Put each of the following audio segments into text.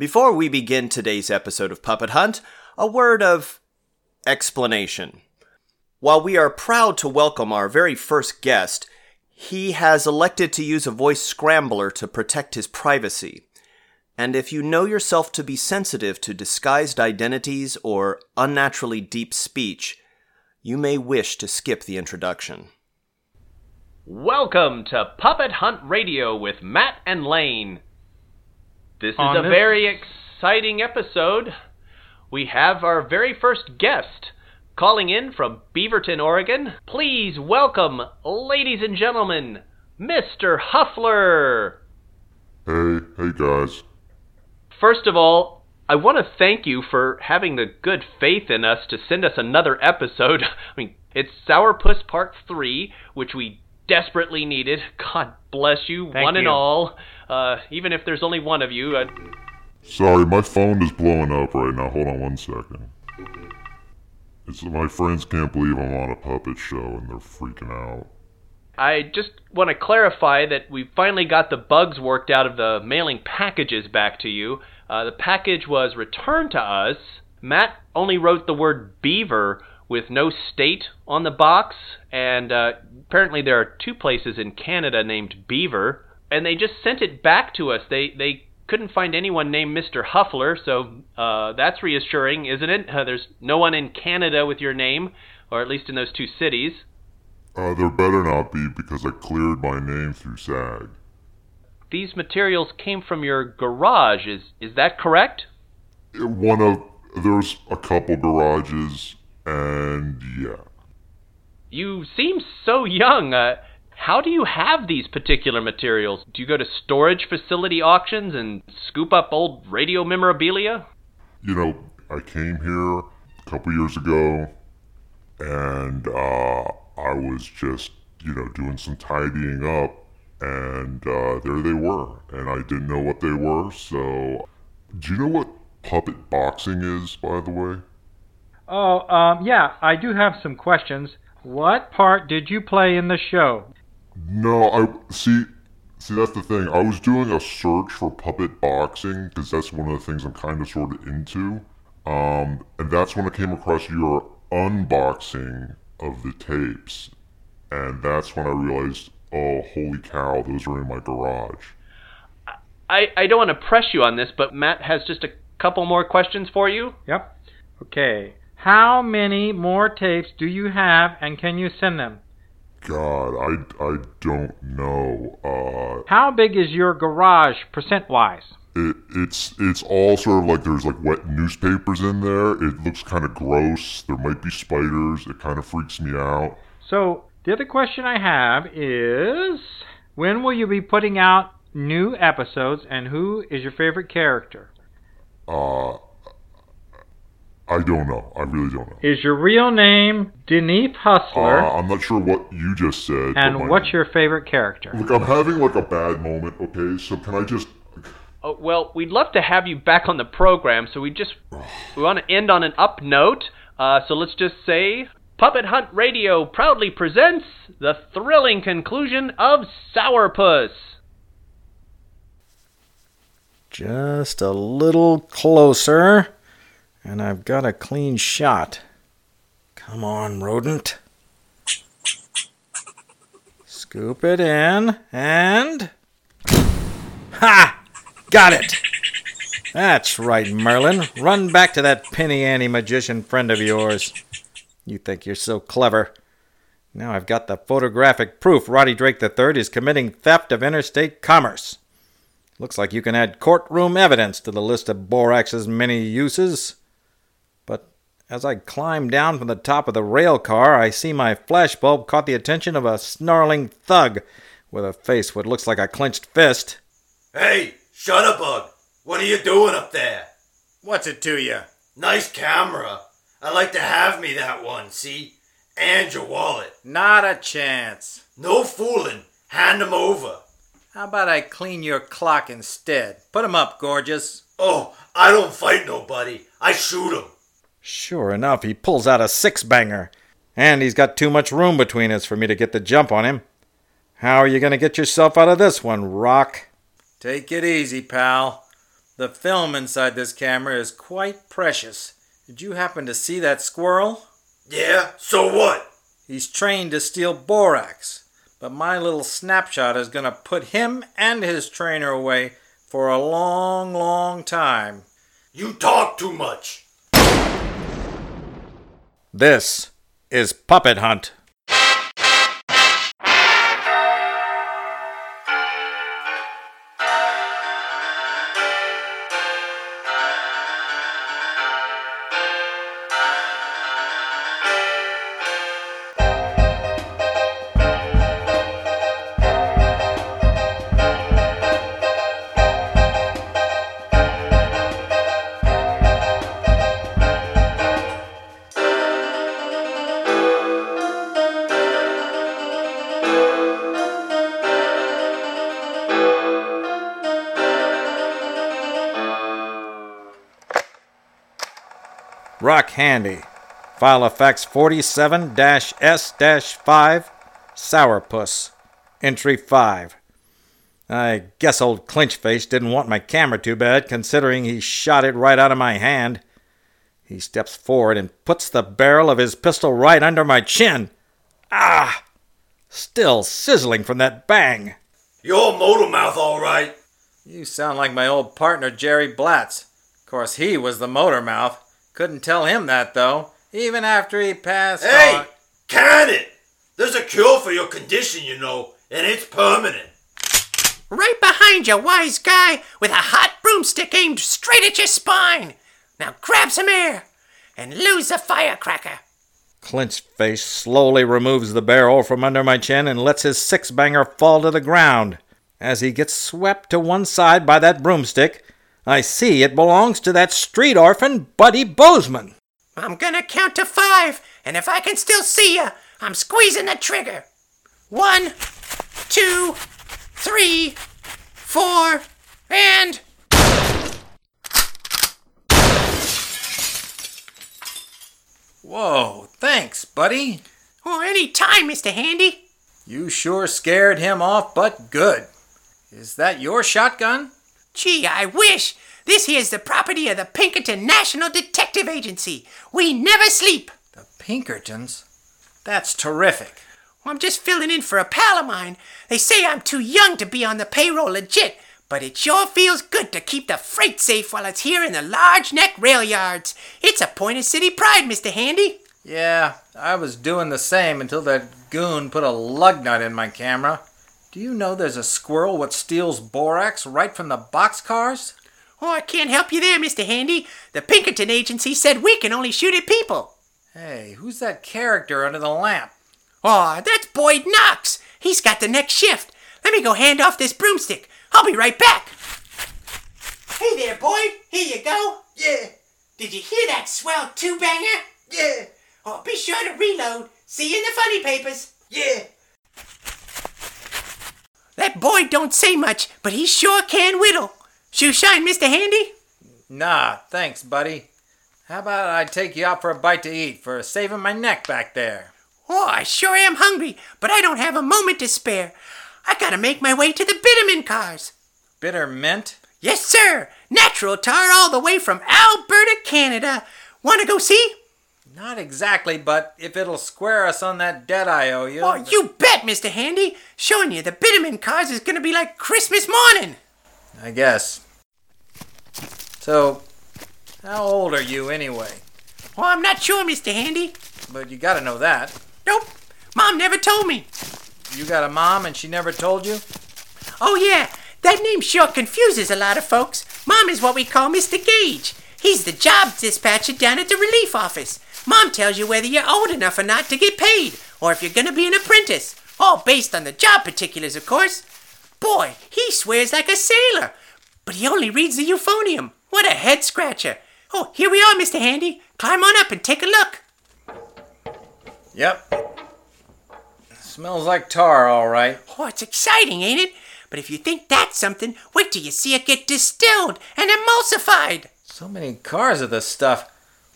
Before we begin today's episode of Puppet Hunt, a word of explanation. While we are proud to welcome our very first guest, he has elected to use a voice scrambler to protect his privacy. And if you know yourself to be sensitive to disguised identities or unnaturally deep speech, you may wish to skip the introduction. Welcome to Puppet Hunt Radio with Matt and Lane. This is a this- very exciting episode. We have our very first guest calling in from Beaverton, Oregon. Please welcome, ladies and gentlemen, Mr. Huffler. Hey, hey guys. First of all, I want to thank you for having the good faith in us to send us another episode. I mean, it's Sourpuss Part 3, which we desperately needed. God bless you, Thank one and all. Uh, even if there's only one of you. Uh, Sorry, my phone is blowing up right now. Hold on one second. It's my friends can't believe I'm on a puppet show and they're freaking out. I just want to clarify that we finally got the bugs worked out of the mailing packages back to you. Uh, the package was returned to us. Matt only wrote the word beaver with no state on the box, and uh, apparently there are two places in Canada named Beaver, and they just sent it back to us. They they couldn't find anyone named Mr. Huffler, so uh, that's reassuring, isn't it? Uh, there's no one in Canada with your name, or at least in those two cities. Uh, there better not be because I cleared my name through SAG. these materials came from your garage. Is is that correct? It- One of there's a couple garages and yeah. You seem so young. Uh, how do you have these particular materials? Do you go to storage facility auctions and scoop up old radio memorabilia? You know, I came here a couple years ago and uh, I was just, you know, doing some tidying up and uh, there they were. And I didn't know what they were, so. Do you know what puppet boxing is, by the way? Oh, um, yeah, I do have some questions. What part did you play in the show? No, I see. See, that's the thing. I was doing a search for puppet boxing because that's one of the things I'm kind of sort of into. Um, and that's when I came across your unboxing of the tapes, and that's when I realized, oh, holy cow, those are in my garage. I, I don't want to press you on this, but Matt has just a couple more questions for you. Yep. Okay. How many more tapes do you have and can you send them? God, I, I don't know. Uh, How big is your garage percent wise? it, it's it's all sort of like there's like wet newspapers in there. It looks kind of gross. There might be spiders. It kind of freaks me out. So, the other question I have is when will you be putting out new episodes and who is your favorite character? Uh, I don't know. I really don't know. Is your real name Denise Hustler? Uh, I'm not sure what you just said. and my- what's your favorite character? Look, I'm having like a bad moment. Okay, so can I just? Oh, well, we'd love to have you back on the program, so we just we want to end on an up note. Uh, so let's just say Puppet Hunt Radio proudly presents the thrilling conclusion of Sourpuss. Just a little closer, and I've got a clean shot. Come on, rodent. Scoop it in, and. Ha! Got it! That's right, Merlin. Run back to that penny ante magician friend of yours. You think you're so clever. Now I've got the photographic proof Roddy Drake III is committing theft of interstate commerce. Looks like you can add courtroom evidence to the list of Borax's many uses. But as I climb down from the top of the rail car, I see my flashbulb caught the attention of a snarling thug with a face what looks like a clenched fist. Hey, Shutterbug, what are you doing up there? What's it to you? Nice camera. I'd like to have me that one, see? And your wallet. Not a chance. No fooling. Hand 'em over. How about I clean your clock instead? Put 'em up, gorgeous. Oh, I don't fight nobody. I shoot 'em. Sure enough, he pulls out a six banger. And he's got too much room between us for me to get the jump on him. How are you going to get yourself out of this one, Rock? Take it easy, pal. The film inside this camera is quite precious. Did you happen to see that squirrel? Yeah, so what? He's trained to steal borax, but my little snapshot is going to put him and his trainer away for a long, long time. You talk too much. This is Puppet Hunt. Rock Handy. File of Facts 47 S 5 Sourpuss. Entry 5. I guess old Clinchface didn't want my camera too bad, considering he shot it right out of my hand. He steps forward and puts the barrel of his pistol right under my chin. Ah! Still sizzling from that bang. You're motor mouth, all right. You sound like my old partner Jerry Blatz. Of course, he was the motor mouth. Couldn't tell him that, though, even after he passed Hey, on. can it? There's a cure for your condition, you know, and it's permanent. Right behind you, wise guy, with a hot broomstick aimed straight at your spine. Now grab some air and lose the firecracker. Clinchface slowly removes the barrel from under my chin and lets his six banger fall to the ground. As he gets swept to one side by that broomstick, I see it belongs to that street orphan, Buddy Bozeman. I'm gonna count to five, and if I can still see you, I'm squeezing the trigger. One, two, three, four, and. Whoa, thanks, buddy. Oh, any time, Mr. Handy. You sure scared him off, but good. Is that your shotgun? Gee, I wish. This here's the property of the Pinkerton National Detective Agency. We never sleep. The Pinkertons? That's terrific. I'm just filling in for a pal of mine. They say I'm too young to be on the payroll legit, but it sure feels good to keep the freight safe while it's here in the large neck rail yards. It's a point of city pride, Mr. Handy. Yeah, I was doing the same until that goon put a lug nut in my camera. Do you know there's a squirrel what steals borax right from the boxcars? Oh, I can't help you there, Mr. Handy. The Pinkerton agency said we can only shoot at people. Hey, who's that character under the lamp? Aw, that's Boyd Knox. He's got the next shift. Let me go hand off this broomstick. I'll be right back. Hey there, Boyd. Here you go. Yeah, Did you hear that swell two banger? yeah, Oh, be sure to reload. See you in the funny papers. yeah. That boy don't say much, but he sure can whittle. Shoe shine, Mr. Handy. Nah, thanks, buddy. How about I take you out for a bite to eat for saving my neck back there? Oh, I sure am hungry, but I don't have a moment to spare. I gotta make my way to the bitumen cars. Bitter mint? Yes, sir. Natural tar all the way from Alberta, Canada. Wanna go see? Not exactly, but if it'll square us on that debt I owe you. Oh, you bet, Mr. Handy. Showing you the bitumen cars is gonna be like Christmas morning. I guess. So, how old are you anyway? Oh, I'm not sure, Mr. Handy. But you gotta know that. Nope. Mom never told me. You got a mom and she never told you? Oh, yeah. That name sure confuses a lot of folks. Mom is what we call Mr. Gage. He's the job dispatcher down at the relief office. Mom tells you whether you're old enough or not to get paid, or if you're gonna be an apprentice. All based on the job particulars, of course. Boy, he swears like a sailor, but he only reads the euphonium. What a head scratcher. Oh, here we are, Mr. Handy. Climb on up and take a look. Yep. Smells like tar, all right. Oh, it's exciting, ain't it? But if you think that's something, wait till you see it get distilled and emulsified. So many cars of this stuff.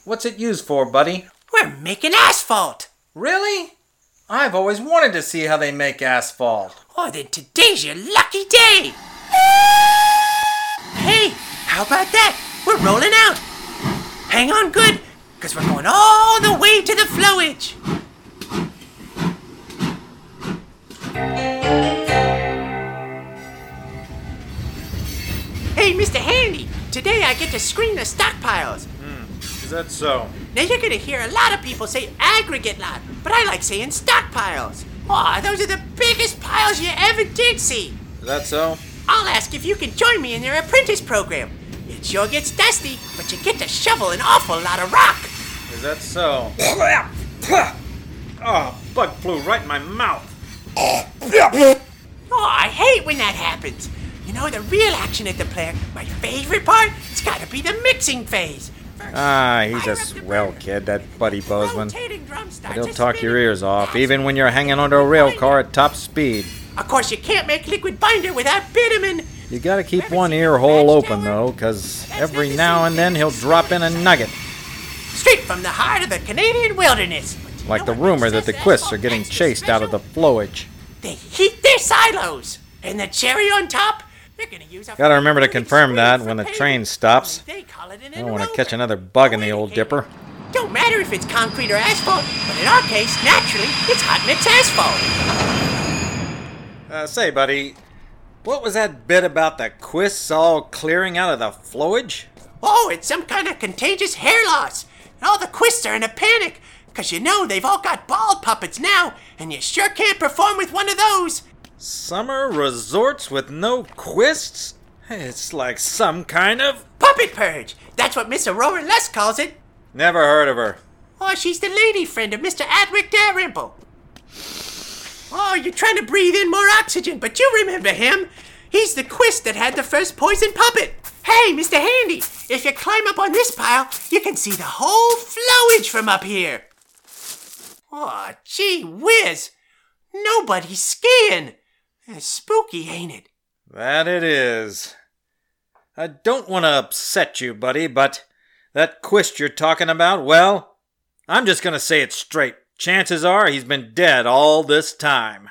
What's it used for, buddy? We're making asphalt. Really? I've always wanted to see how they make asphalt. Oh, then today's your lucky day. Hey, How about that? We're rolling out. Hang on good, because we're going all the way to the flowage. Hey, Mr. Handy, today I get to screen the stockpiles. Is that so? Now you're gonna hear a lot of people say aggregate lot, but I like saying stockpiles. Aw, those are the biggest piles you ever did see. Is that so? I'll ask if you can join me in their apprentice program. It sure gets dusty, but you get to shovel an awful lot of rock. Is that so? Oh, bug flew right in my mouth. Oh, I hate when that happens. You know, the real action at the plant, my favorite part, it's gotta be the mixing phase. Ah, he's a swell kid, that Buddy Bozeman. But he'll talk your ears off, even when you're hanging onto a rail car at top speed. Of course, you can't make liquid binder without bitumen. You gotta keep one ear hole open though, 'cause every now and then he'll drop in a nugget. Straight from the heart of the Canadian wilderness. Like the rumor that the Quists are getting chased out of the flowage. They heat their silos, and the cherry on top, they're gonna use a Gotta remember to confirm that when the train stops. They call it an I don't want to catch another bug in the old dipper. Don't matter if it's concrete or asphalt, but in our case, naturally, it's hot mix asphalt. Uh, say, buddy, what was that bit about the Quists all clearing out of the flowage? Oh, it's some kind of contagious hair loss. And all the quists are in a panic, 'cause you know they've all got bald puppets now, and you sure can't perform with one of those. Summer resorts with no Quists? It's like some kind of. Puppet purge. That's what Miss Aurora Lusk calls it. Never heard of her. Oh, she's the lady friend of Mr. Adwick Dalrymple. Oh, you're trying to breathe in more oxygen, but you remember him. He's the quist that had the first poison puppet. Hey, Mr. Handy, if you climb up on this pile, you can see the whole flowage from up here. Oh, gee whiz. Nobody's skiing. That's spooky, ain't it? That it is. I don't want to upset you, buddy, but that Quist you're talking about, well, I'm just gonna say it straight. Chances are he's been dead all this time.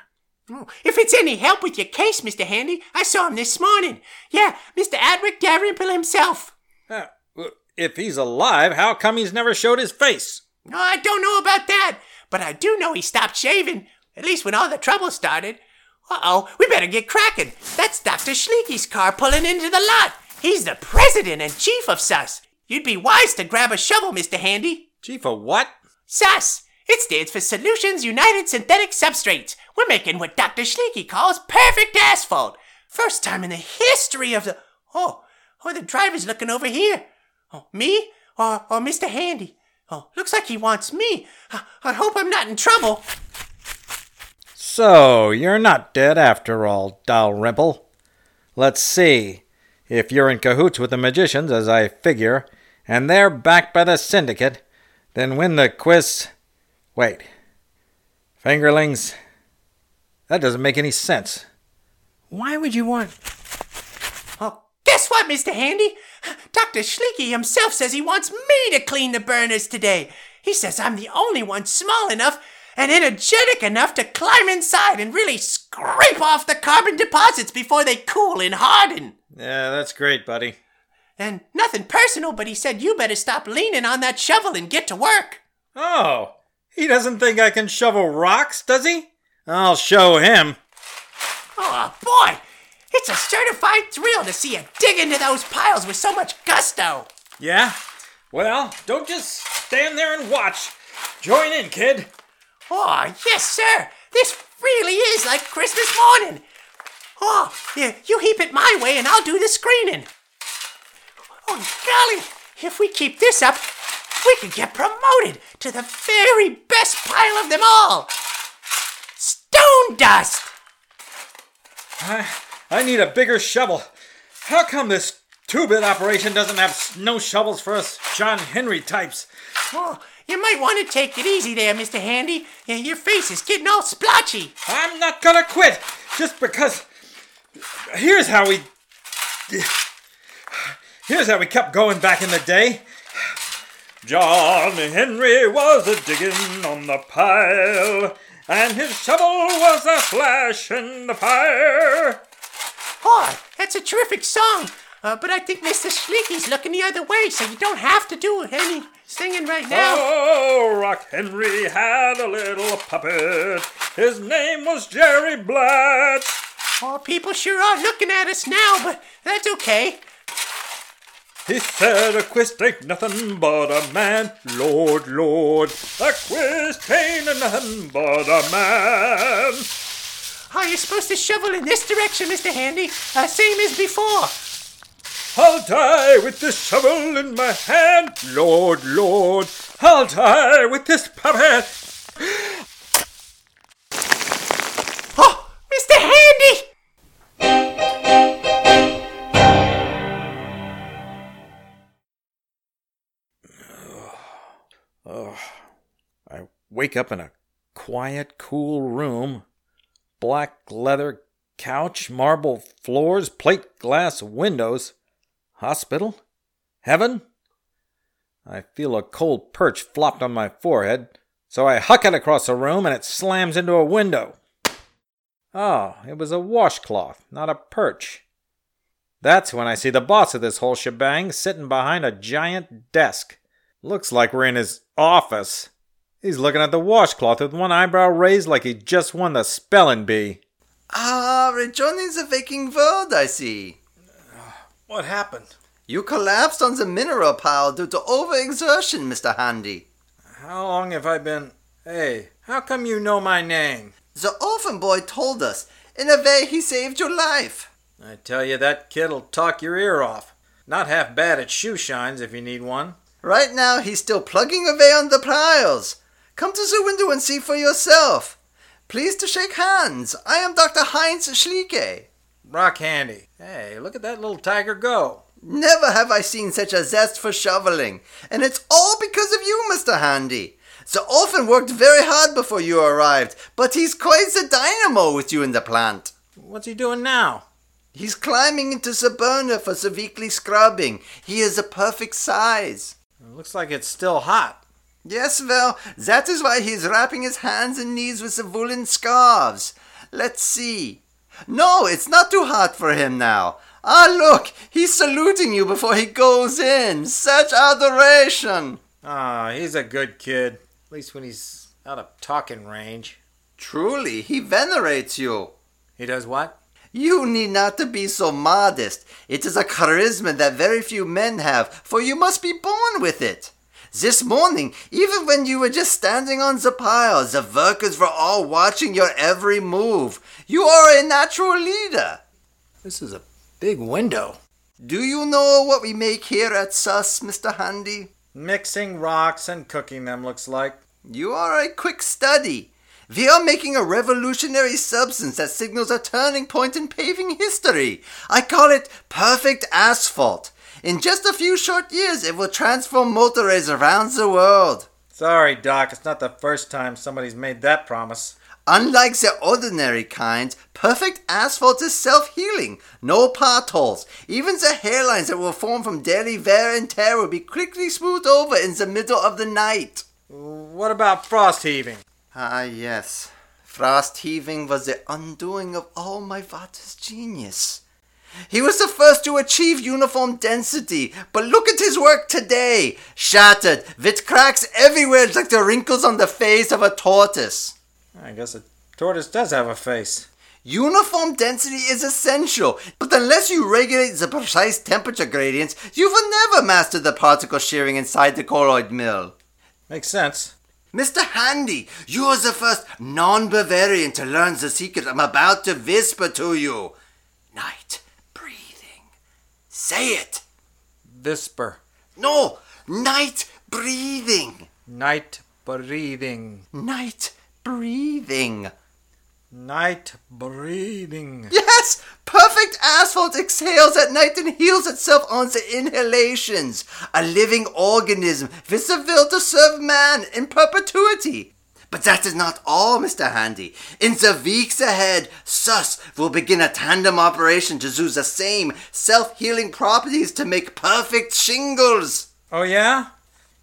Oh, If it's any help with your case, Mr. Handy, I saw him this morning. Yeah, Mr. Adwick Dalrymple himself. Uh, if he's alive, how come he's never showed his face? Oh, I don't know about that, but I do know he stopped shaving, at least when all the trouble started. Uh oh, we better get cracking. That's Dr. Schleeky's car pulling into the lot. He's the president and chief of SAS. You'd be wise to grab a shovel, Mr. Handy. Chief of what? SAS! It stands for Solutions United Synthetic Substrates. We're making what Dr. Schleeky calls perfect asphalt. First time in the history of the. Oh, oh, the driver's looking over here. Oh, me? Or, or Mr. Handy? Oh, looks like he wants me. I, I hope I'm not in trouble. So, you're not dead after all, Dalrymple. Let's see. If you're in cahoots with the magicians, as I figure, and they're backed by the syndicate, then win the quiz. Wait. Fingerlings? That doesn't make any sense. Why would you want. Oh, guess what, Mr. Handy? Dr. Schleeky himself says he wants me to clean the burners today. He says I'm the only one small enough and energetic enough to climb inside and really scrape off the carbon deposits before they cool and harden. Yeah, that's great, buddy. And nothing personal, but he said you better stop leaning on that shovel and get to work. Oh, he doesn't think I can shovel rocks, does he? I'll show him. Oh, boy! It's a certified thrill to see you dig into those piles with so much gusto. Yeah? Well, don't just stand there and watch. Join in, kid. Oh, yes, sir. This really is like Christmas morning. Oh, yeah, you heap it my way and I'll do the screening. Oh, golly, if we keep this up, we could get promoted to the very best pile of them all. Stone dust! I, I need a bigger shovel. How come this two-bit operation doesn't have snow shovels for us John Henry types? Oh, you might want to take it easy there, Mr. Handy. Yeah, Your face is getting all splotchy. I'm not gonna quit just because. Here's how we. Here's how we kept going back in the day. John Henry was a digging on the pile, and his shovel was a flash in the fire. Oh, that's a terrific song. Uh, but I think Mr. Sleeky's looking the other way, so you don't have to do any singing right now. Oh, Rock Henry had a little puppet. His name was Jerry Blatch. Oh, people sure are looking at us now, but that's okay. He said a quist ain't nothing but a man. Lord, Lord, a quist ain't nothing but a man. Are you supposed to shovel in this direction, Mr. Handy? Uh, same as before. I'll die with this shovel in my hand. Lord, Lord, I'll die with this puppet. Oh, Mr. Handy! I wake up in a quiet, cool room. Black leather couch, marble floors, plate glass windows. Hospital? Heaven? I feel a cold perch flopped on my forehead, so I huck it across the room and it slams into a window. Oh, it was a washcloth, not a perch. That's when I see the boss of this whole shebang sitting behind a giant desk. Looks like we're in his office. He's looking at the washcloth with one eyebrow raised like he just won the spelling bee. Ah, rejoining the waking world, I see. What happened? You collapsed on the mineral pile due to overexertion, Mr. Handy. How long have I been. Hey, how come you know my name? The orphan boy told us. In a way, he saved your life. I tell you, that kid'll talk your ear off. Not half bad at shoe shines if you need one. Right now, he's still plugging away on the piles. Come to the window and see for yourself. Pleased to shake hands. I am Dr. Heinz Schlieke. Rock handy. Hey, look at that little tiger go. Never have I seen such a zest for shoveling, and it's all because of you, Mr. Handy. The orphan worked very hard before you arrived, but he's quite the dynamo with you in the plant. What's he doing now? He's climbing into the burner for the weekly scrubbing. He is a perfect size. It looks like it's still hot. Yes, well, that is why he's wrapping his hands and knees with the woolen scarves. Let's see. No, it's not too hot for him now. Ah, look, he's saluting you before he goes in. Such adoration. Ah, he's a good kid. At least when he's out of talking range. Truly, he venerates you. He does what? You need not to be so modest. It is a charisma that very few men have, for you must be born with it. This morning, even when you were just standing on the pile, the workers were all watching your every move. You are a natural leader. This is a big window. Do you know what we make here at Sus, Mr. Handy? Mixing rocks and cooking them, looks like. You are a quick study. We are making a revolutionary substance that signals a turning point in paving history. I call it perfect asphalt. In just a few short years, it will transform motorways around the world. Sorry, Doc, it's not the first time somebody's made that promise. Unlike the ordinary kind, perfect asphalt is self-healing. No potholes. Even the hairlines that will form from daily wear and tear will be quickly smoothed over in the middle of the night. What about frost heaving? Ah, yes. Frost heaving was the undoing of all my Vater's genius. He was the first to achieve uniform density, but look at his work today! Shattered, with cracks everywhere like the wrinkles on the face of a tortoise. I guess a tortoise does have a face. Uniform density is essential, but unless you regulate the precise temperature gradients, you will never master the particle shearing inside the colloid mill. Makes sense. Mr. Handy, you are the first non Bavarian to learn the secret I'm about to whisper to you. Say it. Whisper. No, night breathing. Night breathing. Night breathing. Night breathing. Yes, perfect asphalt exhales at night and heals itself on the inhalations. A living organism will to serve man in perpetuity. But that is not all, Mr. Handy. In the weeks ahead, SUS will begin a tandem operation to use the same self-healing properties to make perfect shingles. Oh, yeah?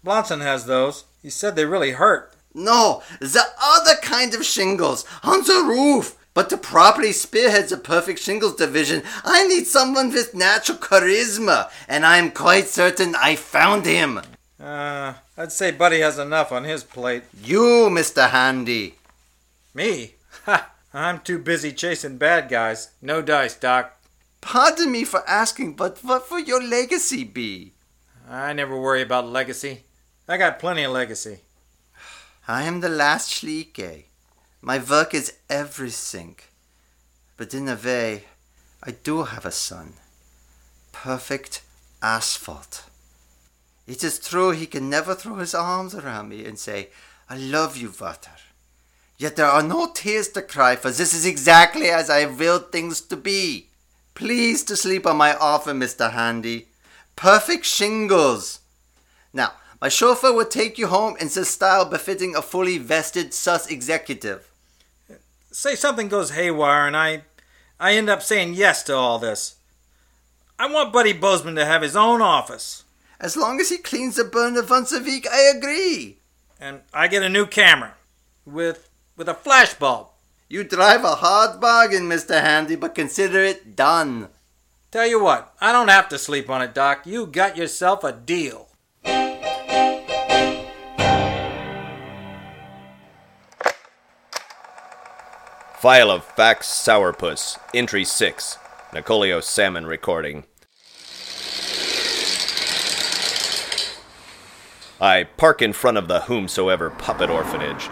Blonson has those. He said they really hurt. No, the other kind of shingles on the roof. But to properly spearhead the perfect shingles division, I need someone with natural charisma, and I am quite certain I found him. Uh, I'd say Buddy has enough on his plate. You, Mr. Handy. Me? Ha! I'm too busy chasing bad guys. No dice, Doc. Pardon me for asking, but what will your legacy be? I never worry about legacy. I got plenty of legacy. I am the last Schlieke. My work is everything. But in a way, I do have a son. Perfect asphalt. It is true he can never throw his arms around me and say, I love you, Vater. Yet there are no tears to cry, for this is exactly as I willed things to be. Please to sleep on my offer, Mr. Handy. Perfect shingles. Now, my chauffeur will take you home in the style befitting a fully vested sus executive. Say something goes haywire and I I end up saying yes to all this. I want Buddy Bozeman to have his own office. As long as he cleans the burner once a week, I agree. And I get a new camera. With with a flash bulb. You drive a hard bargain, Mr. Handy, but consider it done. Tell you what, I don't have to sleep on it, Doc. You got yourself a deal. File of Facts Sourpuss, Entry 6. Nicolio Salmon recording. I park in front of the Whomsoever Puppet Orphanage.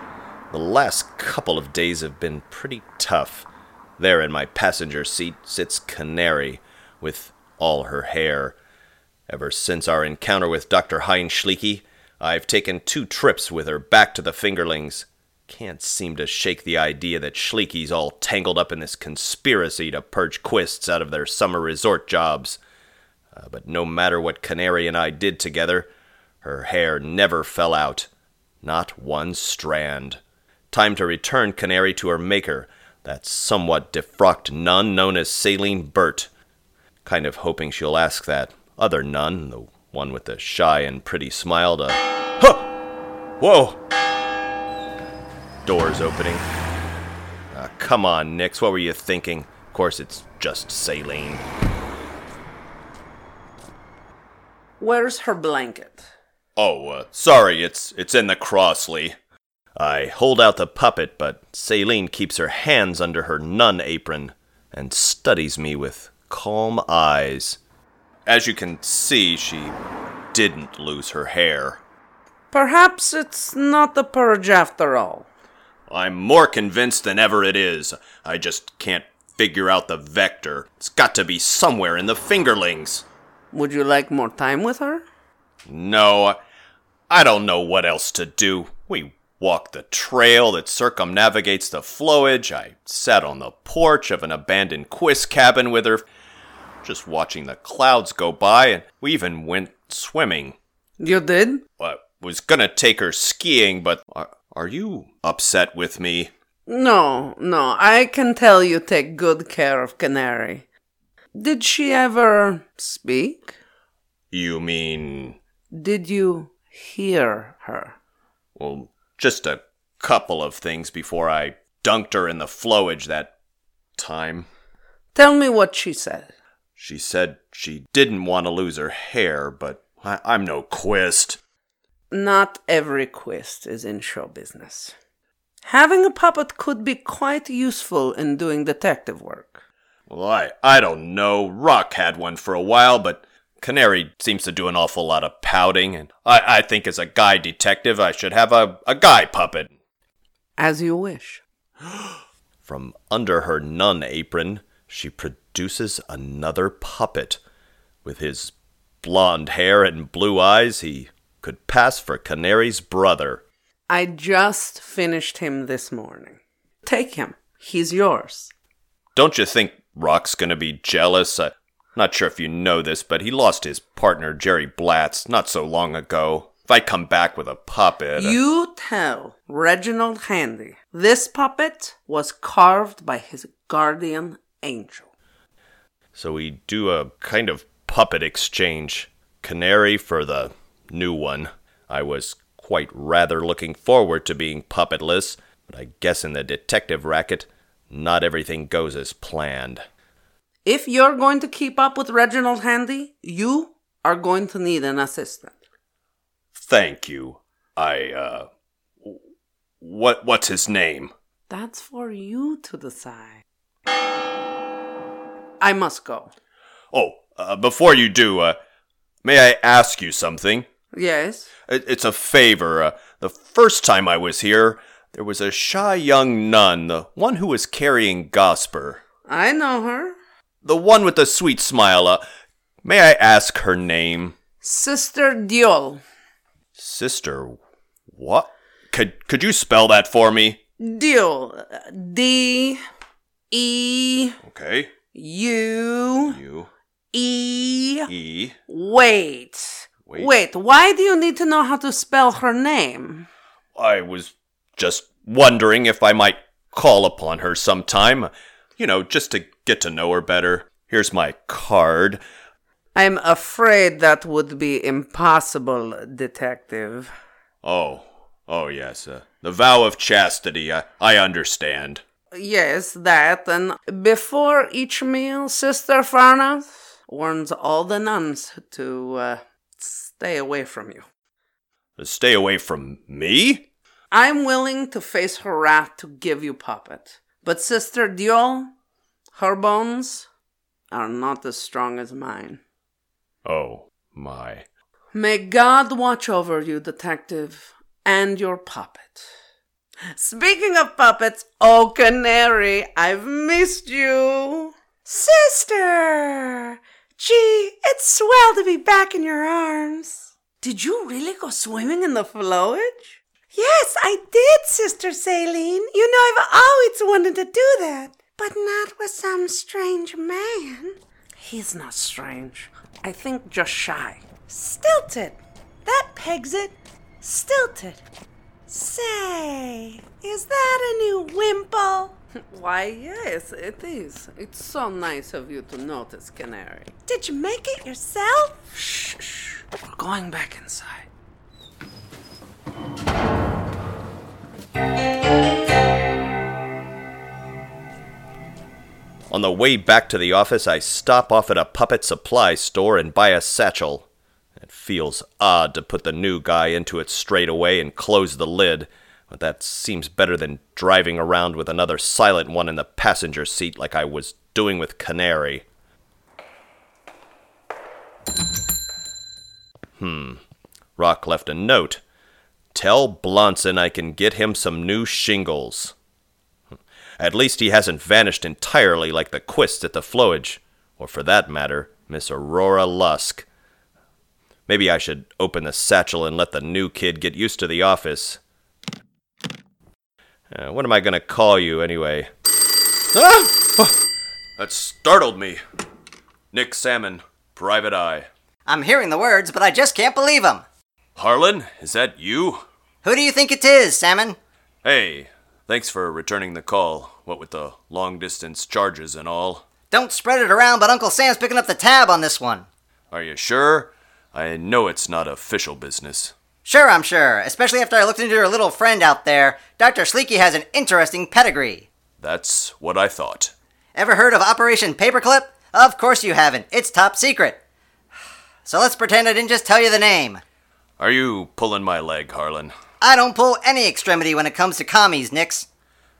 The last couple of days have been pretty tough. There in my passenger seat sits Canary, with all her hair. Ever since our encounter with Dr. Hein Schleeke, I've taken two trips with her back to the Fingerlings. Can't seem to shake the idea that Schleeke's all tangled up in this conspiracy to purge Quists out of their summer resort jobs. Uh, but no matter what Canary and I did together, her hair never fell out. Not one strand. Time to return Canary to her maker, that somewhat defrocked nun known as Saline Burt. Kind of hoping she'll ask that other nun, the one with the shy and pretty smile, to. Huh! Whoa! Doors opening. Ah, come on, Nix, what were you thinking? Of course, it's just Saline. Where's her blanket? Oh, uh, sorry, it's it's in the Crossley. I hold out the puppet, but Celine keeps her hands under her nun apron and studies me with calm eyes. As you can see, she didn't lose her hair. Perhaps it's not the purge after all. I'm more convinced than ever it is. I just can't figure out the vector. It's got to be somewhere in the fingerlings. Would you like more time with her? No, I don't know what else to do. We walked the trail that circumnavigates the flowage. I sat on the porch of an abandoned quist cabin with her, just watching the clouds go by, and we even went swimming. You did? I was gonna take her skiing, but are, are you upset with me? No, no. I can tell you take good care of Canary. Did she ever speak? You mean, Did you hear her? well, just a couple of things before I dunked her in the flowage that time. Tell me what she said. She said she didn't want to lose her hair, but I, I'm no quist. Not every quist is in show business. Having a puppet could be quite useful in doing detective work. Well, I, I don't know. Rock had one for a while, but Canary seems to do an awful lot of pouting, and I, I think as a guy detective, I should have a, a guy puppet. As you wish. From under her nun apron, she produces another puppet. With his blonde hair and blue eyes, he could pass for Canary's brother. I just finished him this morning. Take him. He's yours. Don't you think Rock's gonna be jealous? I'm not sure if you know this, but he lost his partner, Jerry Blatz, not so long ago. If I come back with a puppet. uh, You tell Reginald Handy this puppet was carved by his guardian angel. So we do a kind of puppet exchange. Canary for the new one. I was quite rather looking forward to being puppetless, but I guess in the detective racket, not everything goes as planned. If you're going to keep up with Reginald Handy, you are going to need an assistant. Thank you. I, uh. What, what's his name? That's for you to decide. I must go. Oh, uh, before you do, uh, may I ask you something? Yes? It- It's a favor. Uh, the first time I was here, there was a shy young nun, the one who was carrying Gosper. I know her. The one with the sweet smile. Uh, may I ask her name? Sister Diol. Sister, what? Could could you spell that for me? Diol. D E Okay. U U E. E. Wait. Wait. Wait, why do you need to know how to spell her name? I was just wondering if I might call upon her sometime. You know, just to get to know her better. Here's my card. I'm afraid that would be impossible, detective. Oh, oh yes, uh, the vow of chastity. I, I understand. Yes, that, and before each meal, Sister Farna warns all the nuns to uh, stay away from you. Stay away from me. I'm willing to face her wrath to give you puppet, but Sister Diol, her bones are not as strong as mine. Oh my. May God watch over you, detective, and your puppet. Speaking of puppets, oh Canary, I've missed you. Sister! Gee, it's swell to be back in your arms. Did you really go swimming in the flowage? Yes, I did, Sister Saline. You know, I've always wanted to do that. But not with some strange man. He's not strange. I think just shy. Stilted. That pegs it. Stilted. Say, is that a new wimple? Why, yes, it is. It's so nice of you to notice, Canary. Did you make it yourself? Shh, shh. We're going back inside. On the way back to the office, I stop off at a puppet supply store and buy a satchel. It feels odd to put the new guy into it straight away and close the lid, but that seems better than driving around with another silent one in the passenger seat like I was doing with Canary. Hmm. Rock left a note. Tell Blonson I can get him some new shingles. At least he hasn't vanished entirely like the Quists at the Flowage, or for that matter, Miss Aurora Lusk. Maybe I should open the satchel and let the new kid get used to the office. Uh, what am I gonna call you anyway? Ah! Oh, that startled me. Nick Salmon, Private Eye. I'm hearing the words, but I just can't believe them. Harlan, is that you? Who do you think it is, Salmon? Hey, thanks for returning the call. What with the long distance charges and all. Don't spread it around, but Uncle Sam's picking up the tab on this one. Are you sure? I know it's not official business. Sure, I'm sure, especially after I looked into your little friend out there. Dr. Sleeky has an interesting pedigree. That's what I thought. Ever heard of Operation Paperclip? Of course you haven't. It's top secret. So let's pretend I didn't just tell you the name. Are you pulling my leg, Harlan? I don't pull any extremity when it comes to commies, Nix.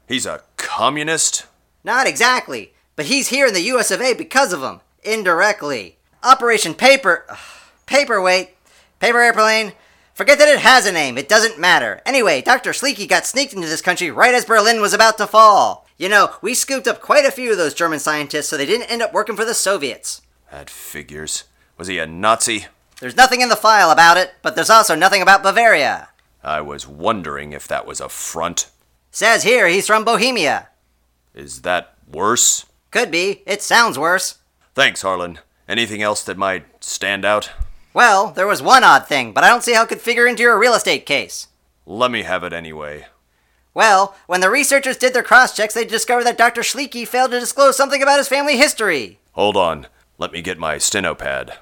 He's a communist? Not exactly, but he's here in the US of A because of them. Indirectly. Operation Paper. Paperweight. Paper Airplane. Forget that it has a name, it doesn't matter. Anyway, Dr. Sleeky got sneaked into this country right as Berlin was about to fall. You know, we scooped up quite a few of those German scientists so they didn't end up working for the Soviets. That figures. Was he a Nazi? There's nothing in the file about it, but there's also nothing about Bavaria. I was wondering if that was a front. Says here he's from Bohemia. Is that worse? Could be. It sounds worse. Thanks, Harlan. Anything else that might stand out? Well, there was one odd thing, but I don't see how it could figure into your real estate case. Let me have it anyway. Well, when the researchers did their cross checks, they discovered that Dr. Schleeke failed to disclose something about his family history. Hold on. Let me get my stenopad.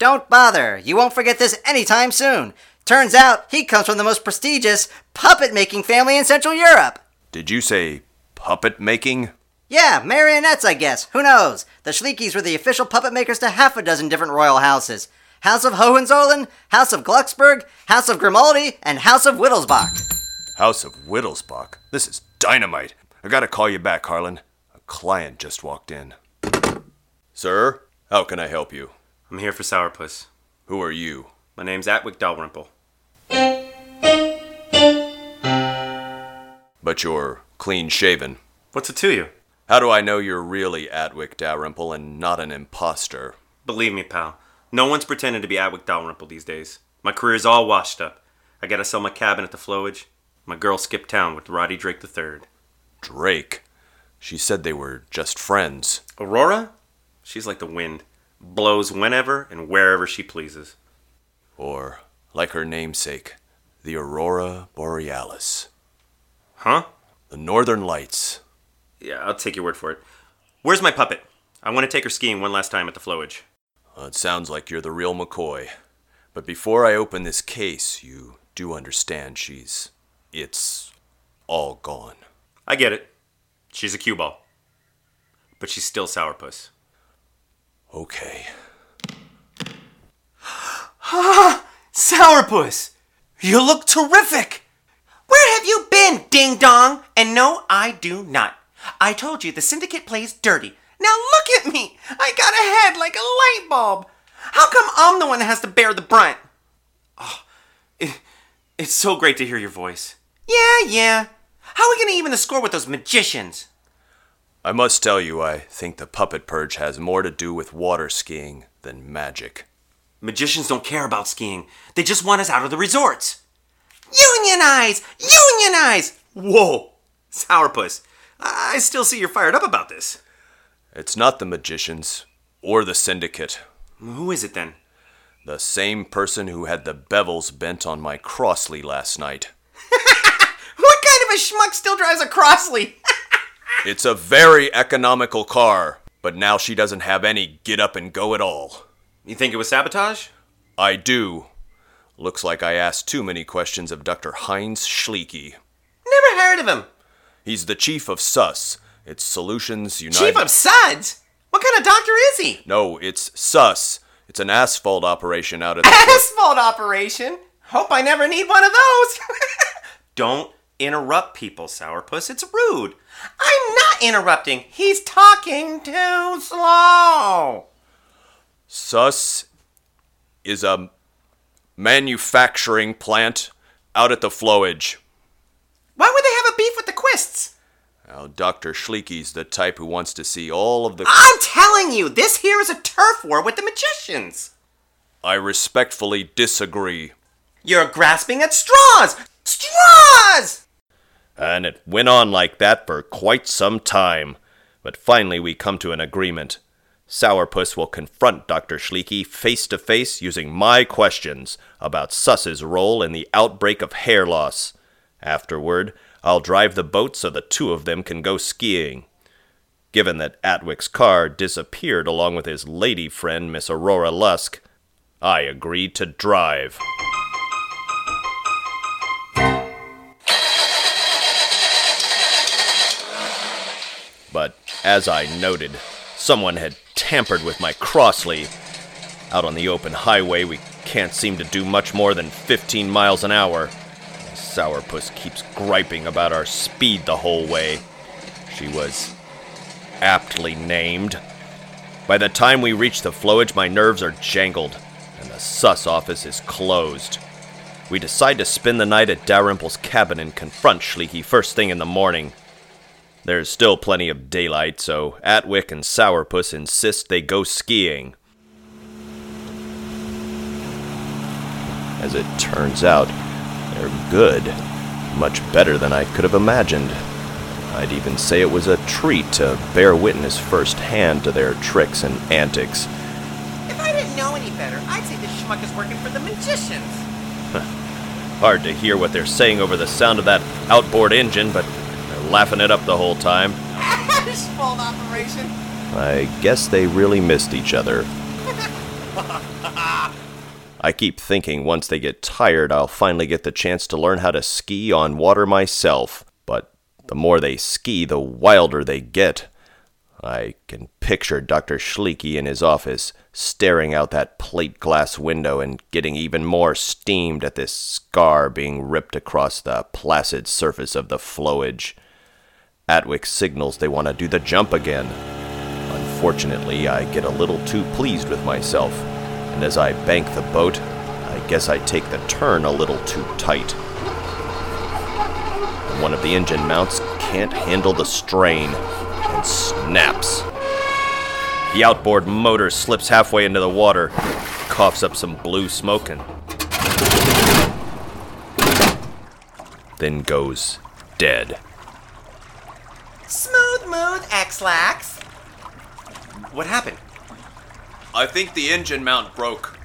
Don't bother. You won't forget this anytime soon. Turns out he comes from the most prestigious puppet making family in Central Europe. Did you say puppet making? Yeah, marionettes, I guess. Who knows? The Schleekies were the official puppet makers to half a dozen different royal houses. House of Hohenzollern, House of Glucksburg, House of Grimaldi, and House of Wittelsbach. House of Wittelsbach. This is dynamite. I gotta call you back, Harlan. A client just walked in. Sir, how can I help you? I'm here for Sourpuss. Who are you? My name's Atwick Dalrymple. But you're clean shaven. What's it to you? How do I know you're really Atwick Dalrymple and not an impostor? Believe me, pal. No one's pretending to be Atwick Dalrymple these days. My career's all washed up. I gotta sell my cabin at the Flowage. My girl skipped town with Roddy Drake III. Drake? She said they were just friends. Aurora? She's like the wind. Blows whenever and wherever she pleases. Or, like her namesake, the Aurora Borealis. Huh? The Northern Lights. Yeah, I'll take your word for it. Where's my puppet? I want to take her skiing one last time at the Flowage. Well, it sounds like you're the real McCoy. But before I open this case, you do understand she's. It's all gone. I get it. She's a cue ball. But she's still Sourpuss. Okay. Ah, Sourpuss! You look terrific! Where have you been, ding dong? And no, I do not. I told you the syndicate plays dirty. Now look at me! I got a head like a light bulb! How come I'm the one that has to bear the brunt? Oh, it, it's so great to hear your voice. Yeah, yeah. How are we gonna even the score with those magicians? I must tell you, I think the puppet purge has more to do with water skiing than magic. Magicians don't care about skiing. They just want us out of the resorts. Unionize! Unionize! Whoa! Sourpuss, I still see you're fired up about this. It's not the magicians or the syndicate. Who is it then? The same person who had the bevels bent on my Crosley last night. what kind of a schmuck still drives a Crosley? It's a very economical car, but now she doesn't have any get up and go at all. You think it was sabotage? I do. Looks like I asked too many questions of Dr. Heinz Schleeke. Never heard of him. He's the chief of SUS. It's Solutions United. Chief of SUDS? What kind of doctor is he? No, it's SUS. It's an asphalt operation out of the. Asphalt operation? Hope I never need one of those. Don't interrupt people, Sourpuss. It's rude. I'm not interrupting. He's talking too slow. SUS is a manufacturing plant out at the flowage. Why would they have a beef with the Quists? Now, Dr. Schleeke's the type who wants to see all of the. I'm telling you, this here is a turf war with the magicians. I respectfully disagree. You're grasping at straws! Straws! And it went on like that for quite some time. But finally, we come to an agreement. Sourpuss will confront Dr. Schleeke face to face using my questions about SUS's role in the outbreak of hair loss. Afterward, I'll drive the boat so the two of them can go skiing. Given that Atwick's car disappeared along with his lady friend, Miss Aurora Lusk, I agreed to drive. As I noted, someone had tampered with my Crosley. Out on the open highway, we can't seem to do much more than 15 miles an hour. Sourpuss keeps griping about our speed the whole way. She was aptly named. By the time we reach the flowage, my nerves are jangled, and the SUS office is closed. We decide to spend the night at Dalrymple's cabin and confront Schleeke first thing in the morning. There's still plenty of daylight, so Atwick and Sourpuss insist they go skiing. As it turns out, they're good. Much better than I could have imagined. I'd even say it was a treat to bear witness firsthand to their tricks and antics. If I didn't know any better, I'd say this schmuck is working for the magicians. Hard to hear what they're saying over the sound of that outboard engine, but laughing it up the whole time. Operation. I guess they really missed each other. I keep thinking once they get tired, I'll finally get the chance to learn how to ski on water myself. But the more they ski, the wilder they get. I can picture Dr. Schleeke in his office, staring out that plate glass window and getting even more steamed at this scar being ripped across the placid surface of the flowage. Atwick signals they want to do the jump again. Unfortunately, I get a little too pleased with myself, and as I bank the boat, I guess I take the turn a little too tight. One of the engine mounts can't handle the strain and snaps. The outboard motor slips halfway into the water, coughs up some blue smoke, and then goes dead. Smooth move, Ex-Lax. What happened? I think the engine mount broke.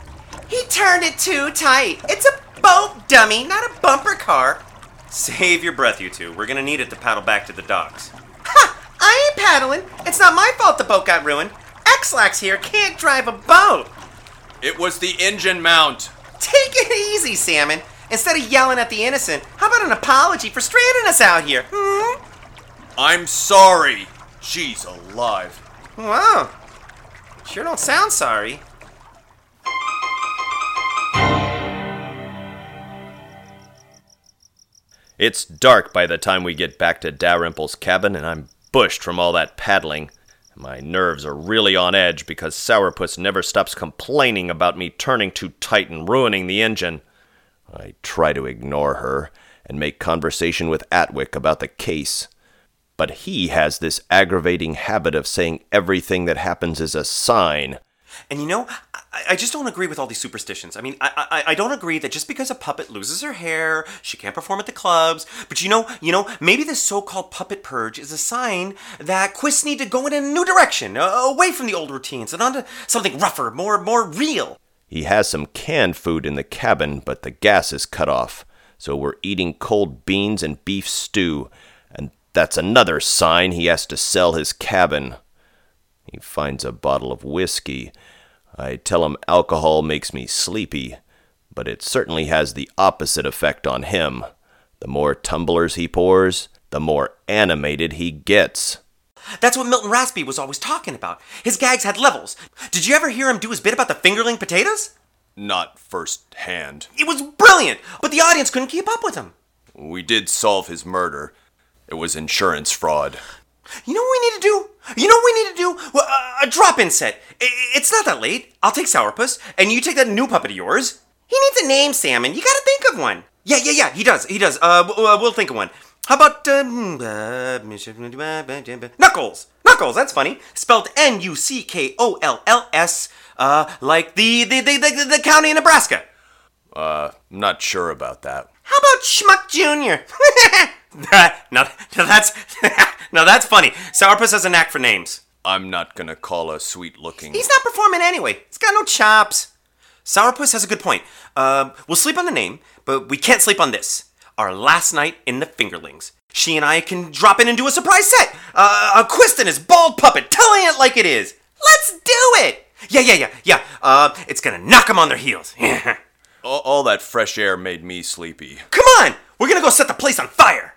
He turned it too tight. It's a boat, dummy, not a bumper car. Save your breath, you two. We're gonna need it to paddle back to the docks. Ha! I ain't paddling. It's not my fault the boat got ruined. Ex-Lax here can't drive a boat. It was the engine mount. Take it easy, Salmon. Instead of yelling at the innocent, how about an apology for stranding us out here? Hmm? I'm sorry. She's alive. Wow. Sure don't sound sorry. It's dark by the time we get back to Dalrymple's cabin, and I'm bushed from all that paddling. My nerves are really on edge because Sourpuss never stops complaining about me turning too tight and ruining the engine. I try to ignore her and make conversation with Atwick about the case. But he has this aggravating habit of saying everything that happens is a sign. And you know, I, I just don't agree with all these superstitions. I mean, I, I I don't agree that just because a puppet loses her hair, she can't perform at the clubs. But you know, you know, maybe this so-called puppet purge is a sign that quists need to go in a new direction, uh, away from the old routines and onto something rougher, more more real. He has some canned food in the cabin, but the gas is cut off, so we're eating cold beans and beef stew, that's another sign he has to sell his cabin. He finds a bottle of whiskey. I tell him alcohol makes me sleepy, but it certainly has the opposite effect on him. The more tumblers he pours, the more animated he gets. That's what Milton Raspy was always talking about. His gags had levels. Did you ever hear him do his bit about the fingerling potatoes? Not first hand. It was brilliant, but the audience couldn't keep up with him. We did solve his murder. It was insurance fraud. You know what we need to do? You know what we need to do? Well, uh, a drop-in set. I- it's not that late. I'll take Sourpuss, and you take that new puppet of yours. He needs a name, Salmon. You gotta think of one. Yeah, yeah, yeah. He does. He does. Uh, w- uh we'll think of one. How about um, uh, Knuckles? Knuckles. That's funny. Spelled N-U-C-K-O-L-L-S. Uh, like the the, the the the county in Nebraska. Uh, not sure about that. How about Schmuck Junior? now, now that's now that's funny. Sourpuss has a knack for names. I'm not gonna call a sweet looking. He's not performing anyway. He's got no chops. Sourpuss has a good point. Uh, we'll sleep on the name, but we can't sleep on this. Our last night in the Fingerlings. She and I can drop in and do a surprise set. Uh, a Quist and his bald puppet, telling it like it is. Let's do it. Yeah, yeah, yeah, yeah. Uh, it's gonna knock them on their heels. all, all that fresh air made me sleepy. Come on, we're gonna go set the place on fire.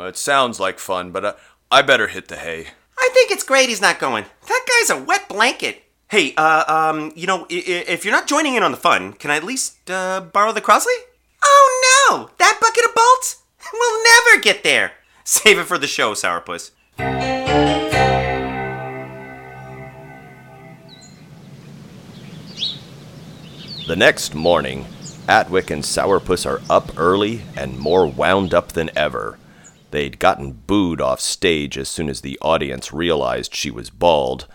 Well, it sounds like fun, but uh, I better hit the hay. I think it's great he's not going. That guy's a wet blanket. Hey, uh, um, you know, I- I- if you're not joining in on the fun, can I at least uh, borrow the Crosley? Oh no! That bucket of bolts? We'll never get there. Save it for the show, Sourpuss. The next morning, Atwick and Sourpuss are up early and more wound up than ever. They'd gotten booed off stage as soon as the audience realized she was bald,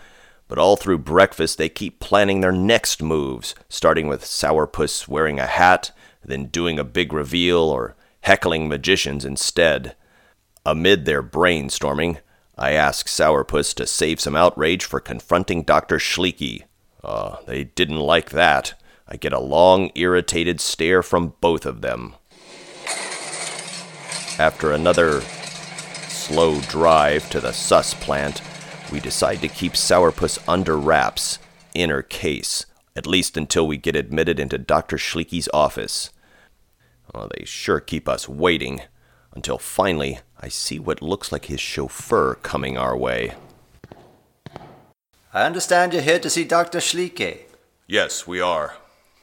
but all through breakfast they keep planning their next moves, starting with Sourpuss wearing a hat, then doing a big reveal or heckling magicians instead. Amid their brainstorming, I ask Sourpuss to save some outrage for confronting Dr. Schleeke. Uh, they didn't like that. I get a long, irritated stare from both of them. After another slow drive to the SUS plant, we decide to keep Sourpuss under wraps, in her case, at least until we get admitted into Dr. Schleeke's office. Well, they sure keep us waiting, until finally I see what looks like his chauffeur coming our way. I understand you're here to see Dr. Schleeke, Yes, we are.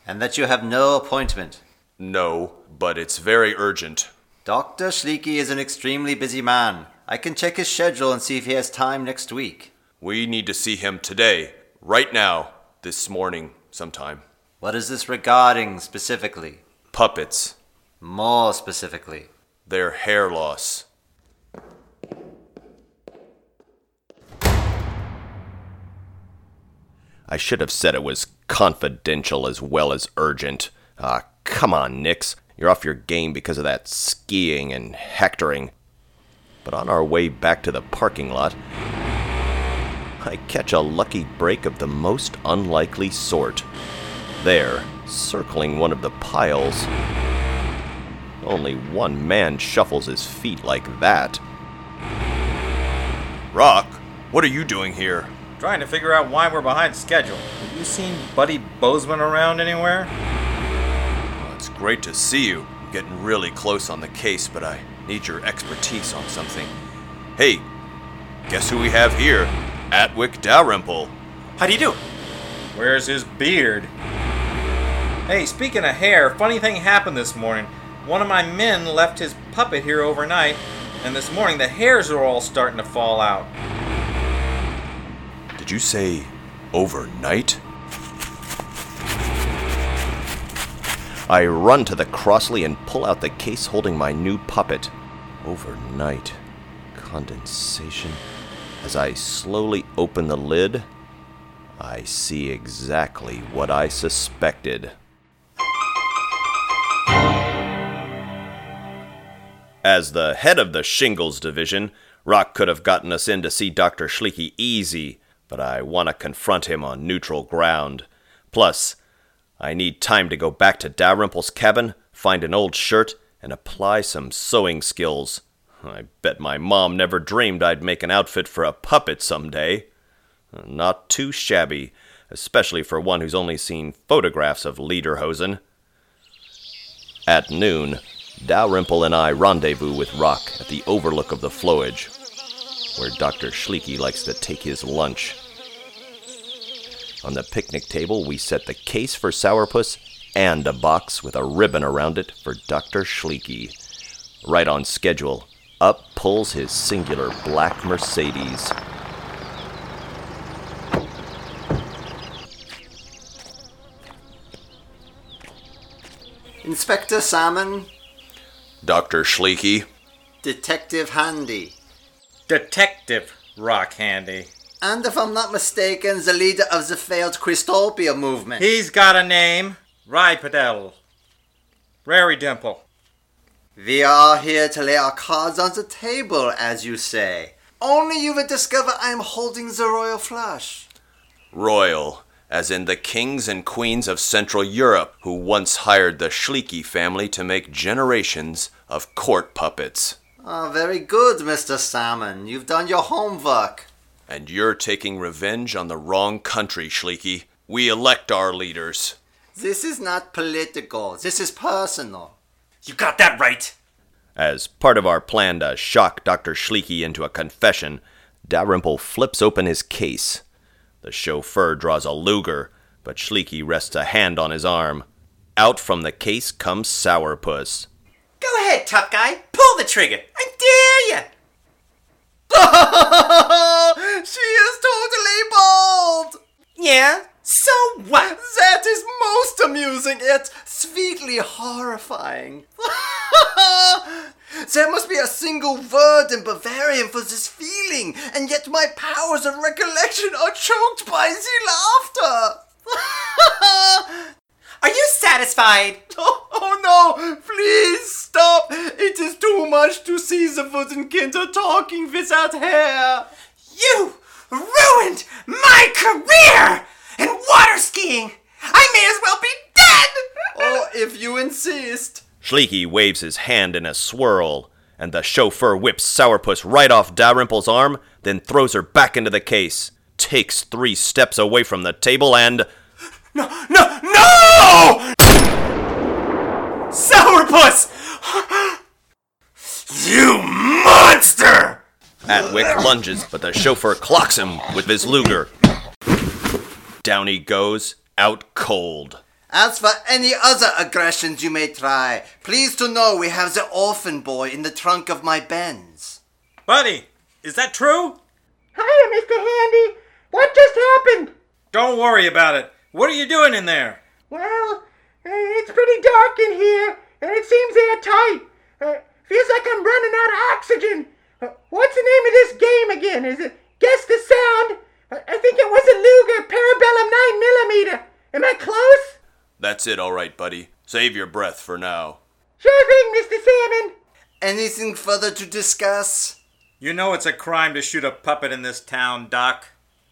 and that you have no appointment. No, but it's very urgent. Dr. Schleeke is an extremely busy man. I can check his schedule and see if he has time next week. We need to see him today, right now, this morning, sometime. What is this regarding specifically? Puppets. More specifically. Their hair loss. I should have said it was confidential as well as urgent. Ah, come on, Nix. You're off your game because of that skiing and hectoring. But on our way back to the parking lot, I catch a lucky break of the most unlikely sort. There, circling one of the piles. Only one man shuffles his feet like that. Rock, what are you doing here? Trying to figure out why we're behind schedule. Have you seen Buddy Bozeman around anywhere? Well, it's great to see you. I'm getting really close on the case, but I need your expertise on something. Hey, guess who we have here? Atwick Dalrymple. How do you do? Where's his beard? Hey, speaking of hair, funny thing happened this morning. One of my men left his puppet here overnight, and this morning the hairs are all starting to fall out. Did you say overnight? I run to the Crosley and pull out the case holding my new puppet. Overnight. Condensation. As I slowly open the lid, I see exactly what I suspected. As the head of the shingles division, Rock could have gotten us in to see Dr. Schleeke easy, but I want to confront him on neutral ground. Plus, I need time to go back to Dalrymple's cabin, find an old shirt, and apply some sewing skills. I bet my mom never dreamed I'd make an outfit for a puppet someday. Not too shabby, especially for one who's only seen photographs of Lederhosen. At noon, Dalrymple and I rendezvous with Rock at the overlook of the flowage, where Dr. Schleeke likes to take his lunch. On the picnic table, we set the case for Sourpuss and a box with a ribbon around it for Dr. Schleeke. Right on schedule, up pulls his singular black Mercedes. Inspector Salmon, Dr. Schleeke, Detective Handy, Detective Rock Handy. And if I'm not mistaken, the leader of the failed Christopia movement. He's got a name. Rai Padel. Rary Dimple. We are here to lay our cards on the table, as you say. Only you will discover I am holding the royal flush. Royal, as in the kings and queens of Central Europe who once hired the Schleeke family to make generations of court puppets. Ah, very good, Mr. Salmon. You've done your homework. And you're taking revenge on the wrong country, Schleeke. We elect our leaders. This is not political. This is personal. You got that right. As part of our plan to shock Dr. Schleeke into a confession, Dalrymple flips open his case. The chauffeur draws a Luger, but Schleeke rests a hand on his arm. Out from the case comes Sourpuss. Go ahead, tough guy. Pull the trigger. I dare you. she is totally bald! Yeah? So what? That is most amusing yet sweetly horrifying. there must be a single word in Bavarian for this feeling, and yet my powers of recollection are choked by the laughter. Are you satisfied? Oh, oh no! Please stop! It is too much to see the Woodenkinder talking without hair. You ruined my career in water skiing. I may as well be dead. Oh, if you insist. Schleeke waves his hand in a swirl, and the chauffeur whips Sourpuss right off Dalrymple's arm, then throws her back into the case, takes three steps away from the table, and. No, no, no! Sourpuss! You monster! Atwick lunges, but the chauffeur clocks him with his Luger. down he goes, out cold. As for any other aggressions you may try, please to know we have the orphan boy in the trunk of my Benz. Buddy, is that true? Hiya, Mr. Handy. What just happened? Don't worry about it. What are you doing in there? Well, uh, it's pretty dark in here, and it seems airtight. Uh, feels like I'm running out of oxygen. Uh, what's the name of this game again? Is it Guess the Sound? Uh, I think it was a Luger Parabellum 9 millimeter. Am I close? That's it, all right, buddy. Save your breath for now. Sure thing, Mr. Salmon. Anything further to discuss? You know it's a crime to shoot a puppet in this town, Doc.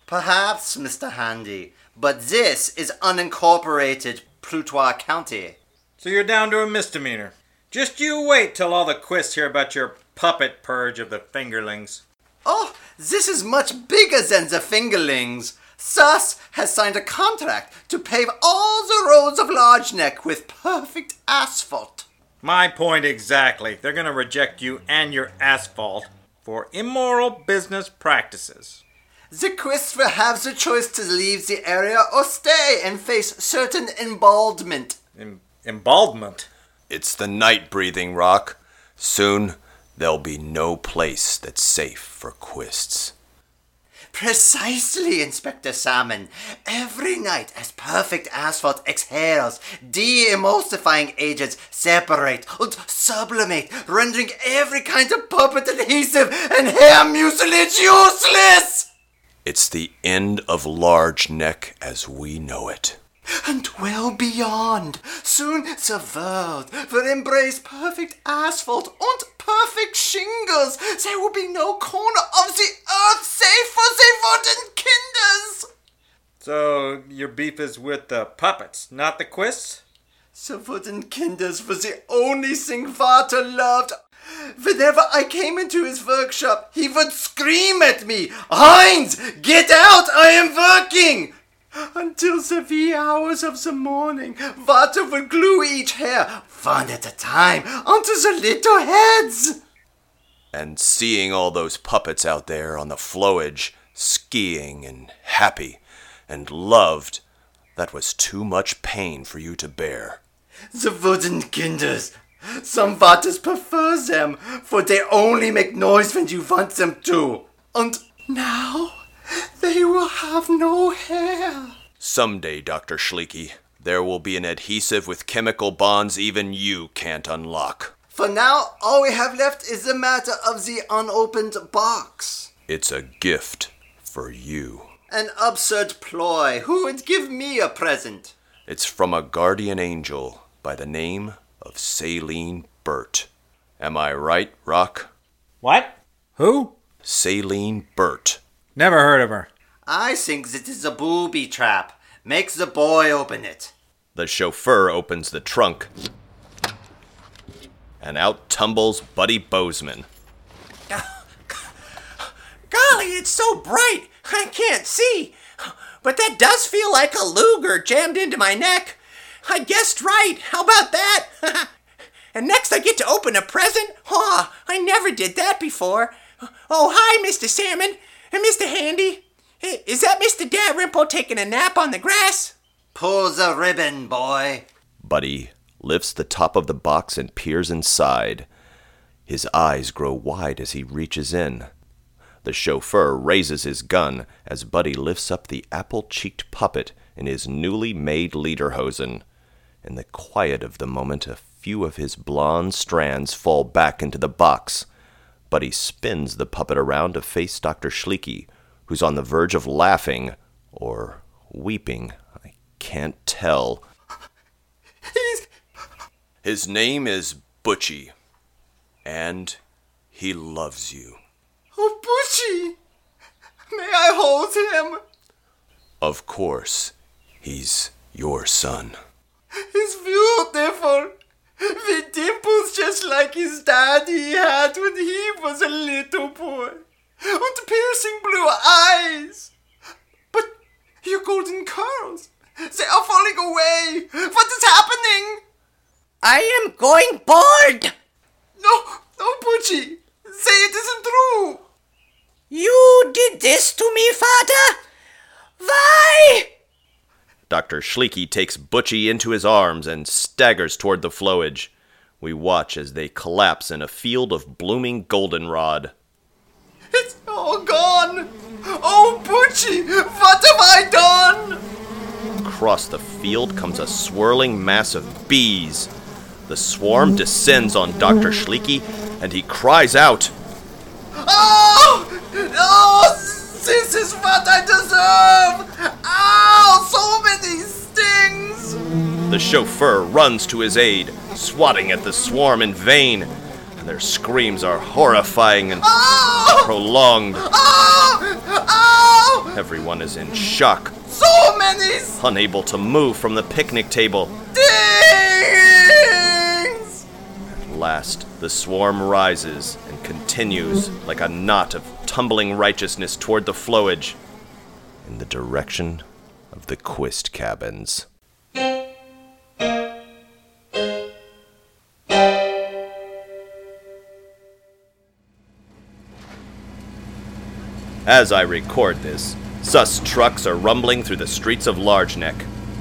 Perhaps, Mr. Handy, but this is unincorporated Plutois County. So you're down to a misdemeanor. Just you wait till all the quists hear about your puppet purge of the fingerlings. Oh, this is much bigger than the fingerlings. SUS has signed a contract to pave all the roads of Large Neck with perfect asphalt. My point exactly. They're gonna reject you and your asphalt for immoral business practices. The Quist will have the choice to leave the area or stay and face certain embaldment. Em- embaldment? It's the night breathing, Rock. Soon, there'll be no place that's safe for quists. Precisely, Inspector Salmon. Every night, as perfect asphalt exhales, de-emulsifying agents separate and sublimate, rendering every kind of puppet adhesive and hair mucilage useless! It's the end of Large Neck as we know it. And well beyond. Soon the world will embrace perfect asphalt and perfect shingles. There will be no corner of the earth safe for the wooden kinders. So your beef is with the puppets, not the quists? The wooden kinders was the only thing Vater loved. Whenever I came into his workshop, he would scream at me, Heinz, get out, I am working! Until the wee hours of the morning, Vater would glue each hair, one at a time, onto the little heads. And seeing all those puppets out there on the flowage, skiing and happy and loved, that was too much pain for you to bear. The wooden kinders. Some Vaters prefer them, for they only make noise when you want them to. And now they will have no hair. Someday, Dr. Schleeke, there will be an adhesive with chemical bonds even you can't unlock. For now, all we have left is the matter of the unopened box. It's a gift for you. An absurd ploy. Who would give me a present? It's from a guardian angel by the name of Saline Burt. Am I right, Rock? What? Who? Saline Burt. Never heard of her. I think that is a booby trap. Make the boy open it. The chauffeur opens the trunk, and out tumbles Buddy Bozeman. Golly, it's so bright, I can't see. But that does feel like a Luger jammed into my neck. I guessed right. How about that? and next I get to open a present? Aw, I never did that before. Oh, hi, Mr. Salmon and Mr. Handy. Hey, Is that Mr. Dalrymple taking a nap on the grass? Pull the ribbon, boy. Buddy lifts the top of the box and peers inside. His eyes grow wide as he reaches in. The chauffeur raises his gun as Buddy lifts up the apple cheeked puppet in his newly made lederhosen. In the quiet of the moment, a few of his blonde strands fall back into the box. But he spins the puppet around to face Dr. Schleeke, who's on the verge of laughing or weeping. I can't tell. He's... His name is Butchie, and he loves you. Oh, Butchie! May I hold him? Of course, he's your son. He's beautiful. With dimples just like his daddy had when he was a little boy. And piercing blue eyes. But your golden curls, they are falling away. What is happening? I am going bald. No, no, Butchie. Say it isn't true. You did this to me, father? Why? Dr. Schleeke takes Butchie into his arms and staggers toward the flowage. We watch as they collapse in a field of blooming goldenrod. It's all gone! Oh, Butchie, what have I done? Across the field comes a swirling mass of bees. The swarm descends on Dr. Schleeke, and he cries out. Oh! Oh, this is what I deserve! Ow, so many stings! The chauffeur runs to his aid, swatting at the swarm in vain. And their screams are horrifying and prolonged. Ow! Everyone is in shock, So many unable to move from the picnic table. stings! At last, the swarm rises continues like a knot of tumbling righteousness toward the flowage in the direction of the Quist cabins. As I record this, SUS trucks are rumbling through the streets of Large Neck.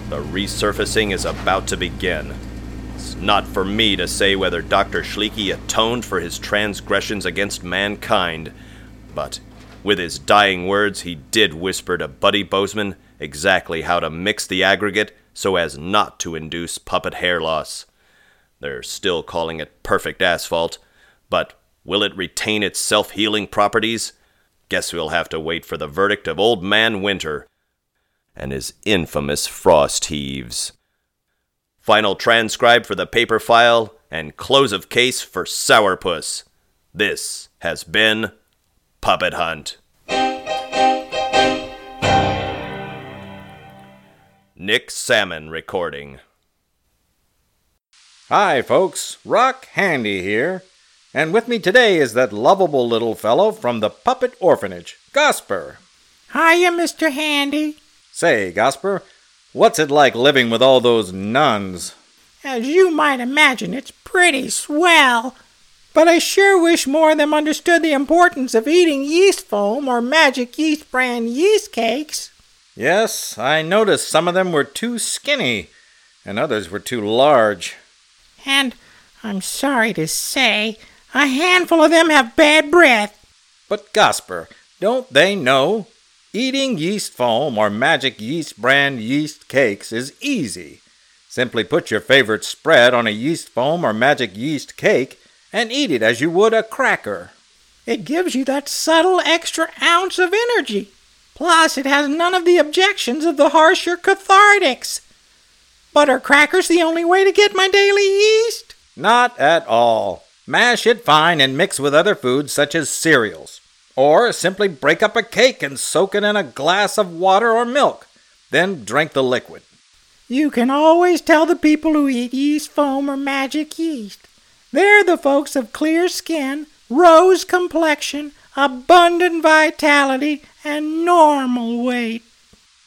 The resurfacing is about to begin. It's not for me to say whether Dr. Schleeke atoned for his transgressions against mankind, but with his dying words, he did whisper to Buddy Bozeman exactly how to mix the aggregate so as not to induce puppet hair loss. They're still calling it perfect asphalt, but will it retain its self healing properties? Guess we'll have to wait for the verdict of Old Man Winter and his infamous frost heaves. Final transcribe for the paper file and close of case for Sourpuss. This has been Puppet Hunt. Nick Salmon recording. Hi, folks. Rock Handy here. And with me today is that lovable little fellow from the Puppet Orphanage, Gosper. Hiya, Mr. Handy. Say, Gosper, what's it like living with all those nuns? As you might imagine, it's pretty swell. But I sure wish more of them understood the importance of eating yeast foam or magic yeast brand yeast cakes. Yes, I noticed some of them were too skinny, and others were too large. And I'm sorry to say, a handful of them have bad breath. But, Gosper, don't they know? Eating yeast foam or magic yeast brand yeast cakes is easy. Simply put your favorite spread on a yeast foam or magic yeast cake and eat it as you would a cracker. It gives you that subtle extra ounce of energy. Plus, it has none of the objections of the harsher cathartics. But are crackers the only way to get my daily yeast? Not at all. Mash it fine and mix with other foods such as cereals. Or simply break up a cake and soak it in a glass of water or milk. Then drink the liquid. You can always tell the people who eat yeast foam or magic yeast. They're the folks of clear skin, rose complexion, abundant vitality, and normal weight.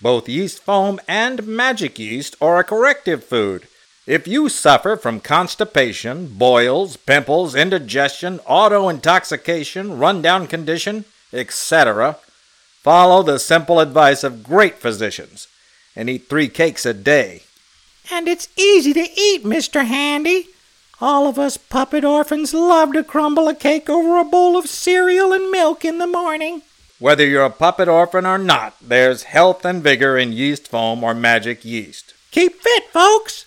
Both yeast foam and magic yeast are a corrective food. If you suffer from constipation, boils, pimples, indigestion, auto intoxication, rundown condition, etc., follow the simple advice of great physicians and eat three cakes a day. And it's easy to eat, Mr. Handy. All of us puppet orphans love to crumble a cake over a bowl of cereal and milk in the morning. Whether you're a puppet orphan or not, there's health and vigor in yeast foam or magic yeast. Keep fit, folks.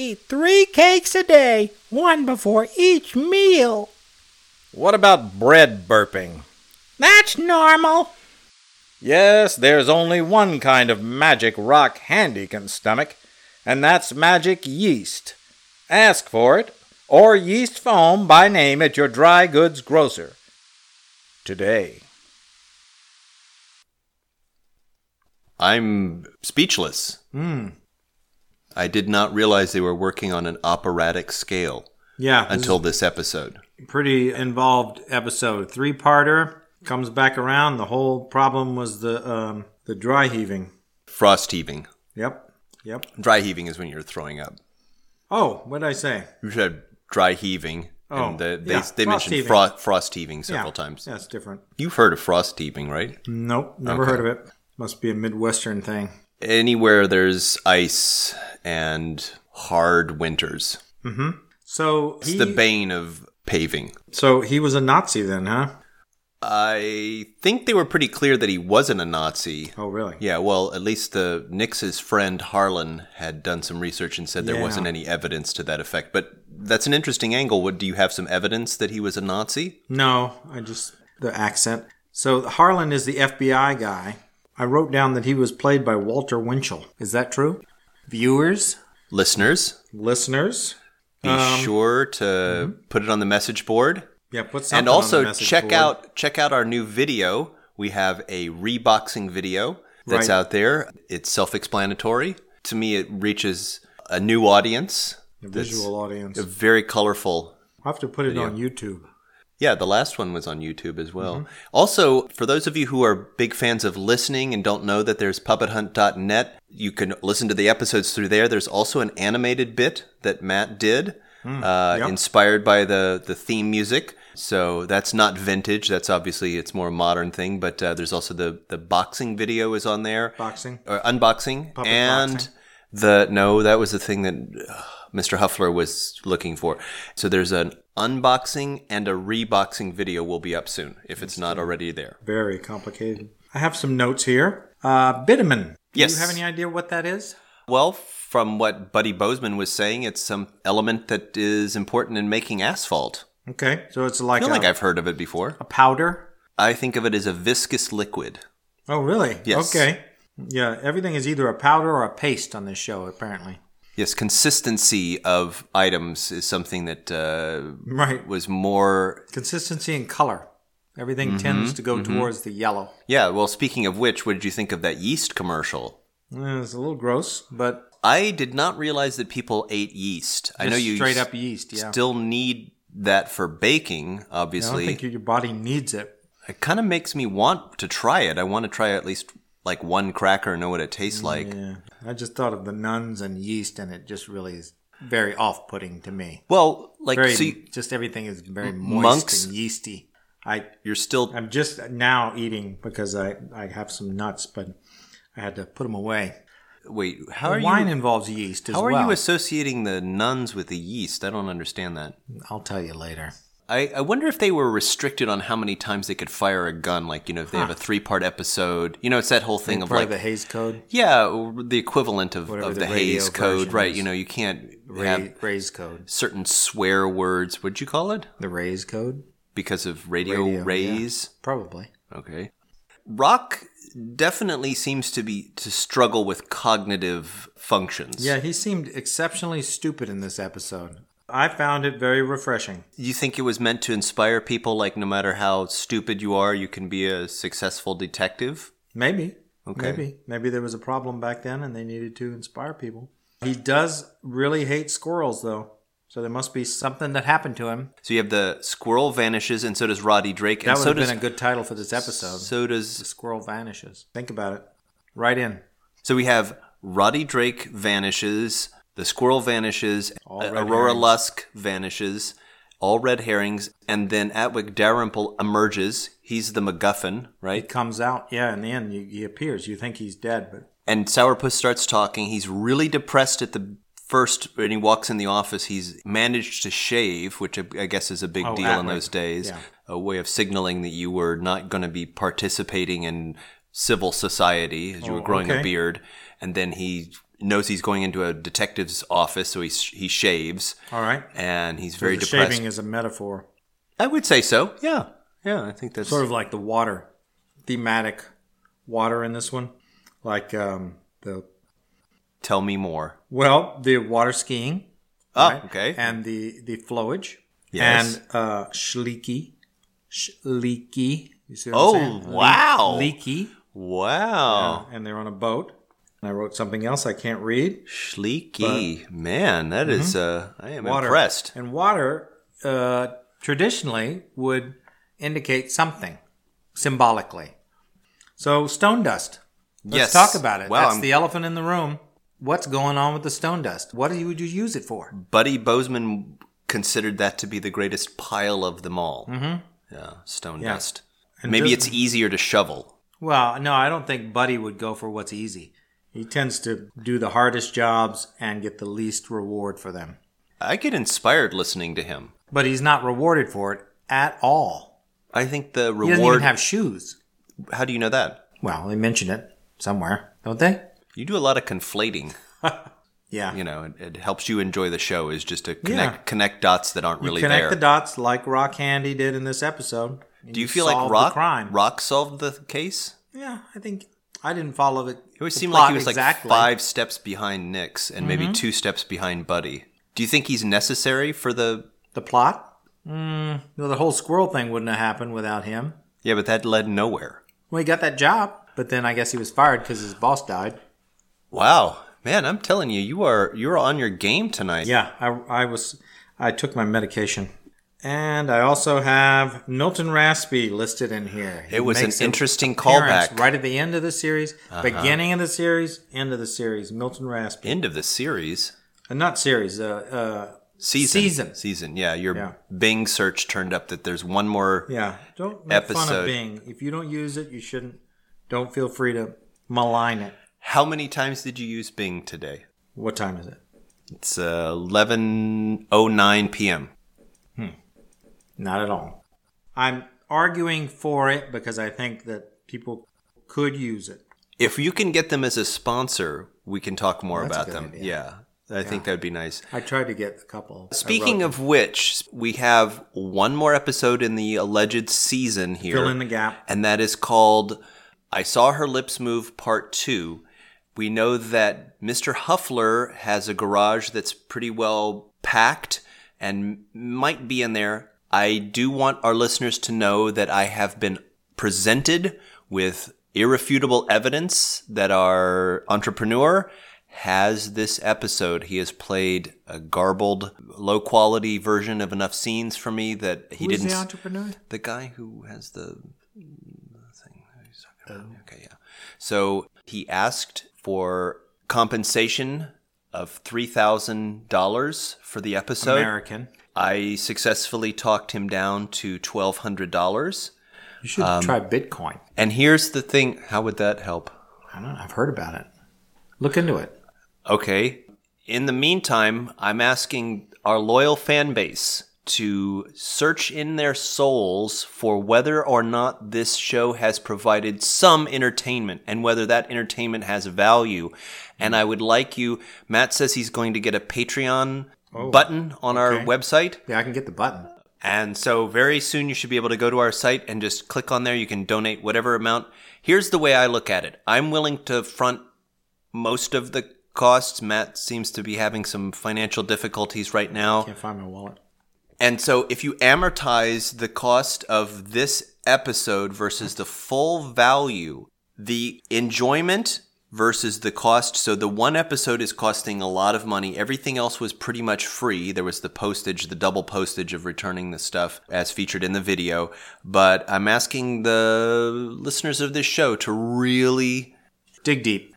Eat three cakes a day, one before each meal. What about bread burping? That's normal. Yes, there's only one kind of magic rock Handy can stomach, and that's magic yeast. Ask for it, or yeast foam by name at your dry goods grocer. Today. I'm speechless. Hmm. I did not realize they were working on an operatic scale. Yeah, Until is- this episode. Pretty involved episode. Three parter comes back around. The whole problem was the um, the dry heaving. Frost heaving. Yep. Yep. Dry heaving is when you're throwing up. Oh, what did I say? You said dry heaving. Oh, and the, they, yeah, they frost mentioned heaving. fro- frost heaving several times. Yeah, times. That's different. You've heard of frost heaving, right? Nope, never Okay. heard of it. Must be a Midwestern thing. Anywhere there's ice and hard winters. Mm-hmm. So It's the bane of paving. so he was a Nazi then, huh? I think they were pretty clear that he wasn't a Nazi. Oh, really? Yeah, well, at least the Nix's friend Harlan had done some research and said there Yeah. wasn't any evidence to that effect. But that's an interesting angle. What do you have some evidence that he was a Nazi? No, I just the accent. So Harlan is the FBI guy. I wrote down that he was played by Walter Winchell. Is that true? Viewers, Listeners, listeners, be Um, sure to put it on the message board. yeah, put something and on also the message check board. out check out our new video. We have a reboxing video that's Right. out there. It's self-explanatory. To me, it reaches a new audience. A visual audience. A very colorful. I'll have to put it video. on YouTube. Yeah, the last one was on YouTube as well. Mhm. Also, for those of you who are big fans of listening and don't know that there's puppethunt.net, you can listen to the episodes through there. There's also an animated bit that Matt did, Mm, uh, yep. inspired by the, the theme music. So that's not vintage. That's obviously it's more a modern thing. But uh, there's also the the boxing video is on there, Boxing? or unboxing, Puppet and boxing? the no, that was the thing that uh, Mr. Huffler was looking for. So there's an unboxing and a reboxing video will be up soon if it's not already there. Very complicated. I have some notes here. Uh, bitumen. Yes. Do Yes. you have any idea what that is? Well, from what Buddy Bozeman was saying, it's some element that is important in making asphalt. Okay, so it's like I feel a, like I've heard of it before. a powder. I think of it as a viscous liquid. Oh, really? Yes. Okay. Yeah, everything is either a powder or a paste on this show, apparently. Yes, consistency of items is something that uh, Right. was more. Consistency and color. Everything Mhm, tends to go mhm. towards the yellow. Yeah, well, speaking of which, what did you think of that yeast commercial? Eh, It's a little gross, but I did not realize that people ate yeast. I know you straight up yeast, yeah. still need that for baking, I obviously. don't think your body needs it. It kind of makes me want to try it. I want to try at least like one cracker and know what it tastes like. Yeah, I just thought of the nuns and yeast, and it just really is very off-putting to me. Well, like very, so you- just everything is very moist monks- and yeasty. I you're still. I'm just now eating because I I have some nuts, but I had to put them away. Wait, how The are wine you? involves yeast as How are well. you associating the nuns with the yeast? I don't understand that. I'll tell you later. I, I wonder if they were restricted on how many times they could fire a gun. Like, you know, if they have a three part episode. You know, it's that whole thing of like. the Hays Code? Yeah, the equivalent of, Whatever of the the, Hays Code. Right. is. You know, you can't Ray- have Ray's Code. certain swear words. What'd you call it? The Ray's Code? Because of radio, Radio, yeah. rays? Probably. Okay. Rock definitely seems to be to struggle with cognitive functions. Yeah, he seemed exceptionally stupid in this episode. I found it very refreshing. You think it was meant to inspire people like no matter how stupid you are, you can be a successful detective? Maybe. Okay. Maybe. Maybe there was a problem back then and they needed to inspire people. He does really hate squirrels, though. So there must be something that happened to him. So you have the squirrel vanishes and so does Roddy Drake That and would so have does been a good title for this episode. So does The squirrel vanishes. Think about it. Right in. So we have Roddy Drake vanishes, the squirrel vanishes, Aurora herrings. Lusk vanishes, all red herrings, and then Atwick Dalrymple emerges. He's the MacGuffin, He right? comes out. Yeah, in the end, he, he appears. You think he's dead, but And Sourpuss starts talking. He's really depressed at the first when he walks in the office. He's managed to shave, which I guess is a big Oh, deal in those days. Yeah. A way of signaling that you were not going to be participating in civil society as you were Oh, growing a beard. And then he knows he's going into a detective's office, so he he shaves. All right. and he's So very the depressed. shaving is a metaphor. I would say so. Yeah, yeah. I think that's Sort of like the water, thematic water in this one. Like um, the, Tell me more. well, the water skiing. Ah, okay. And the, the flowage. Yes. And uh, schleeky. Schleeky. You see what Oh, I'm saying? wow. Leaky. Wow. Yeah, and they're on a boat. And I wrote something else I can't read. Schleeky. Man, that is. uh, I am Mm-hmm. water. impressed. And water uh, traditionally would indicate something symbolically. So stone dust. Let's Yes. talk about it. Wow, That's I'm- the elephant in the room. What's going on with the stone dust? What do you, would you use it for? Buddy Bozeman considered that to be the greatest pile of them all. Mhm. Yeah, stone Yeah. dust. And Maybe it's easier to shovel. Well, no, I don't think Buddy would go for what's easy. He tends to do the hardest jobs and get the least reward for them. I get inspired listening to him. But he's not rewarded for it at all. I think the He doesn't even reward. have shoes. How do you know that? Well, they mention it somewhere, don't they? You do a lot of conflating. Yeah. You know, it, it helps you enjoy the show. Is just to connect Yeah. connect dots that aren't You really connect there. Connect the dots like Rock Handy did in this episode. do you feel like Rock? Rock solved the case? Yeah, I think I didn't follow it. It always the seemed like he was exactly. like five steps behind Nix and maybe Mhm. two steps behind Buddy. Do you think he's necessary for the the plot. Mm, well, the whole squirrel thing wouldn't have happened without him. Yeah, but that led nowhere. Well, he got that job, but then I guess he was fired because his boss died. Wow, man, I'm telling you, you are you're on your game tonight. Yeah, I, I was. I took my medication, and I also have Milton Raspy listed in here. He It was an interesting callback. Right at the end of the series, Uh-huh. beginning of the series, end of the series. Milton Raspy. End of the series. Uh, not series. Uh, uh, Season. Season. Season. Yeah, your Yeah. Bing search turned up that there's one more Yeah, don't make episode. fun of Bing. If you don't use it, you shouldn't. Don't feel free to malign it. How many times did you use Bing today? What time is it? It's uh, 11:09 p.m. Not at all. I'm arguing for it because I think that people could use it. If you can get them as a sponsor, we can talk more That's about them. idea. Yeah. I think that would be nice. I tried to get a couple. Speaking wrote of which, we have one more episode in the alleged season here. Fill in the gap. And that is called I Saw Her Lips Move Part 2. We know that Mr. Huffler has a garage that's pretty well packed and might be in there. I do want our listeners to know that I have been presented with irrefutable evidence that our entrepreneur has this episode. He has played a garbled, low quality version of enough scenes for me that he didn't. the entrepreneur? The guy who has the thing. he's. Oh. Okay, yeah. So he asked for compensation of three thousand dollars for the episode. American. I successfully talked him down to twelve hundred dollars. You should Um, try Bitcoin. And here's the thing: how would that help? I don't know. I've heard about it. Look into it. Okay. In the meantime, I'm asking our loyal fan base to search in their souls for whether or not this show has provided some entertainment and whether that entertainment has value. And I would like you, Matt says he's going to get a Patreon Oh, button on our website. Yeah, I can get the button. And so very soon you should be able to go to our site and just click on there. You can donate whatever amount. Here's the way I look at it. I'm willing to front most of the costs. Matt seems to be having some financial difficulties right now. Can't find my wallet. And so if you amortize the cost of this episode versus the full value, the enjoyment versus the cost. So the one episode is costing a lot of money. Everything else was pretty much free. There was the postage, the double postage of returning the stuff as featured in the video. But I'm asking the listeners of this show to really dig deep,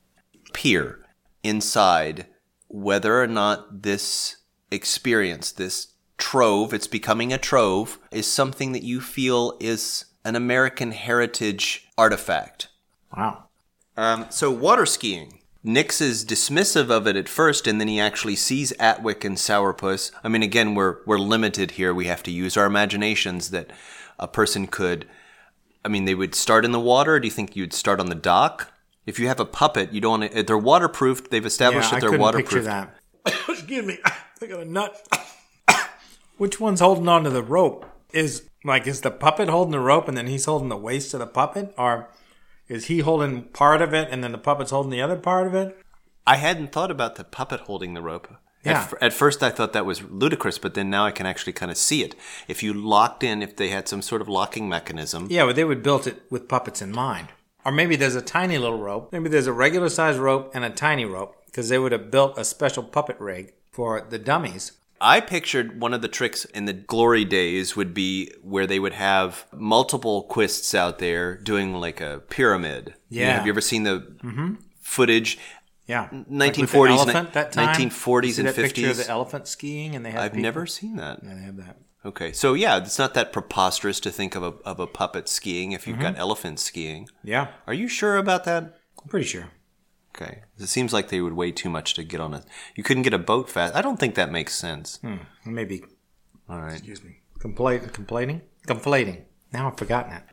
peer inside whether or not this experience, this trove, it's becoming a trove, is something that you feel is an American heritage artifact. Wow. Um, so water skiing. Nix is dismissive of it at first, and then he actually sees Atwick and Sourpuss. I mean, again, we're we're limited here. We have to use our imaginations. That a person could. I mean, they would start in the water. Do you think you'd start on the dock? If you have a puppet, you don't. Want to, they're waterproofed. They've established yeah, that they're I couldn't waterproof. picture that. Excuse me. I got a nut. Which one's holding on to the rope? Is like is the puppet holding the rope and then he's holding the waist of the puppet, or is he holding part of it and then the puppet's holding the other part of it? I hadn't thought about the puppet holding the rope. Yeah. At, f- at first, I thought that was ludicrous, but then now I can actually kind of see it. If you locked in, if they had some sort of locking mechanism, Yeah, but they would built it with puppets in mind. Or maybe there's a tiny little rope. Maybe there's a regular sized rope and a tiny rope because they would have built a special puppet rig for the dummies. I pictured one of the tricks in the glory days would be where they would have multiple quists out there doing like a pyramid. You know, Yeah. have you ever seen the Mhm. footage? Yeah, Like with the 1940s, elephant that time? 1940s and that picture of 50s. the elephant skiing, and they have. I've people- never seen that. Yeah, they have that. Okay, so yeah, it's not that preposterous to think of a, of a puppet skiing if you've got Mhm. elephants skiing. Yeah. Are you sure about that? I'm pretty sure. Okay. It seems like they would weigh too much to get on a. You couldn't get a boat fast. I don't think that makes sense. Hmm. Maybe. All right. Excuse me. Compla- complaining? Conflating. Now I've forgotten it.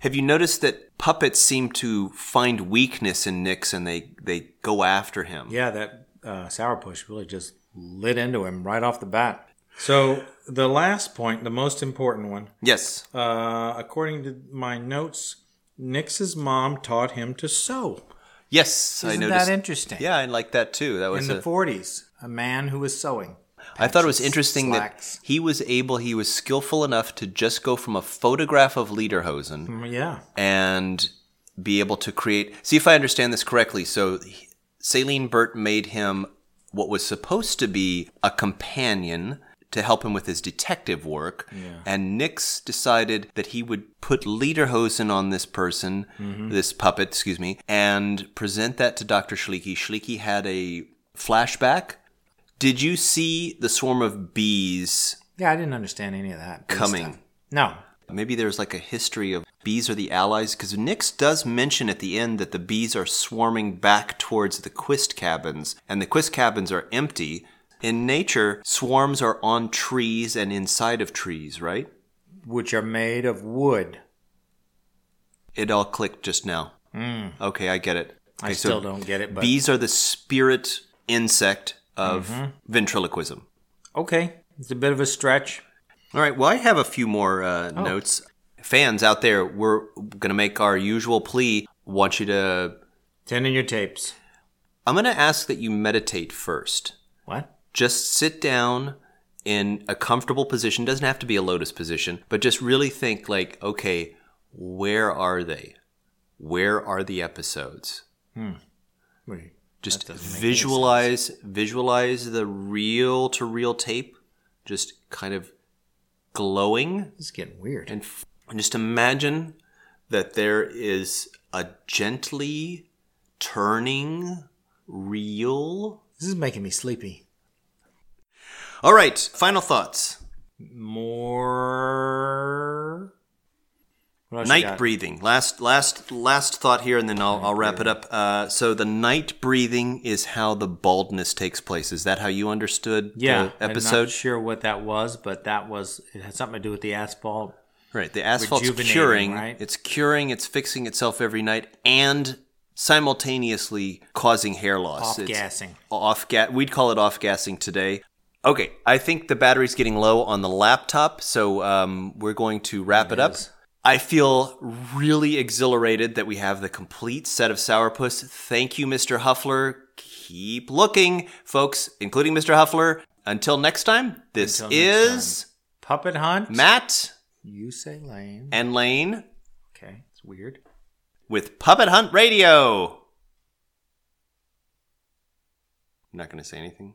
Have you noticed that puppets seem to find weakness in Nix and they, they go after him? Yeah, that uh, sourpuss really just lit into him right off the bat. So the last point, the most important one. Yes. Uh, according to my notes, Nix's mom taught him to sew. Yes, I Isn't noticed. that interesting? Yeah, I like that too. That was In the a- 40s, a man who was sewing. I thought it was interesting slacks. that he was able, he was skillful enough to just go from a photograph of Lederhosen Mm, Yeah. and be able to create. See if I understand this correctly. So, Saline Burt made him what was supposed to be a companion to help him with his detective work. Yeah. And Nix decided that he would put Lederhosen on this person, Mhm. this puppet, excuse me, and present that to Dr. Schleeke. Schleeke had a flashback. Did you see the swarm of bees Yeah, I didn't understand any of that. coming? stuff. No. Maybe there's like a history of bees are the allies because Nix does mention at the end that the bees are swarming back towards the Quist cabins, and the Quist cabins are empty. In nature, swarms are on trees and inside of trees, right? Which are made of wood. It all clicked just now. Mm. Okay, I get it. I Okay, still don't get it, but- bees are the spirit insect of Mhm. ventriloquism. Okay. It's a bit of a stretch. All right. Well, I have a few more uh, Oh. notes. Fans out there, we're going to make our usual plea. Want you to Send in your tapes. I'm going to ask that you meditate first. What? Just sit down in a comfortable position. Doesn't have to be a lotus position, but just really think like, okay, where are they? Where are the episodes? Hmm. Wait. Just That doesn't make any visualize visualize the reel to reel tape just kind of glowing. This is getting weird. And, f- and just imagine that there is a gently turning reel. This is making me sleepy. All right, final thoughts. More. What else you Night breathing. Last, last, last thought here, and then I'll, I'll wrap it up. Uh, so the night breathing is how the baldness takes place. Is that how you understood Yeah, the episode. I'm not sure what that was, but that was it had something to do with the asphalt. Right. The asphalt's curing. right? It's curing. It's fixing itself every night, and simultaneously causing hair loss. Off-gassing. Off gas. We'd call it off gassing today. Okay. I think the battery's getting low on the laptop, so um, we're going to wrap it, up. I feel really exhilarated that we have the complete set of Sourpuss. Thank you, Mr. Huffler. Keep looking, folks, including Mr. Huffler. Until next time, this next is Puppet Hunt. Matt You say Lane. and Lane Okay, it's weird. with Puppet Hunt Radio. I'm not going to say anything.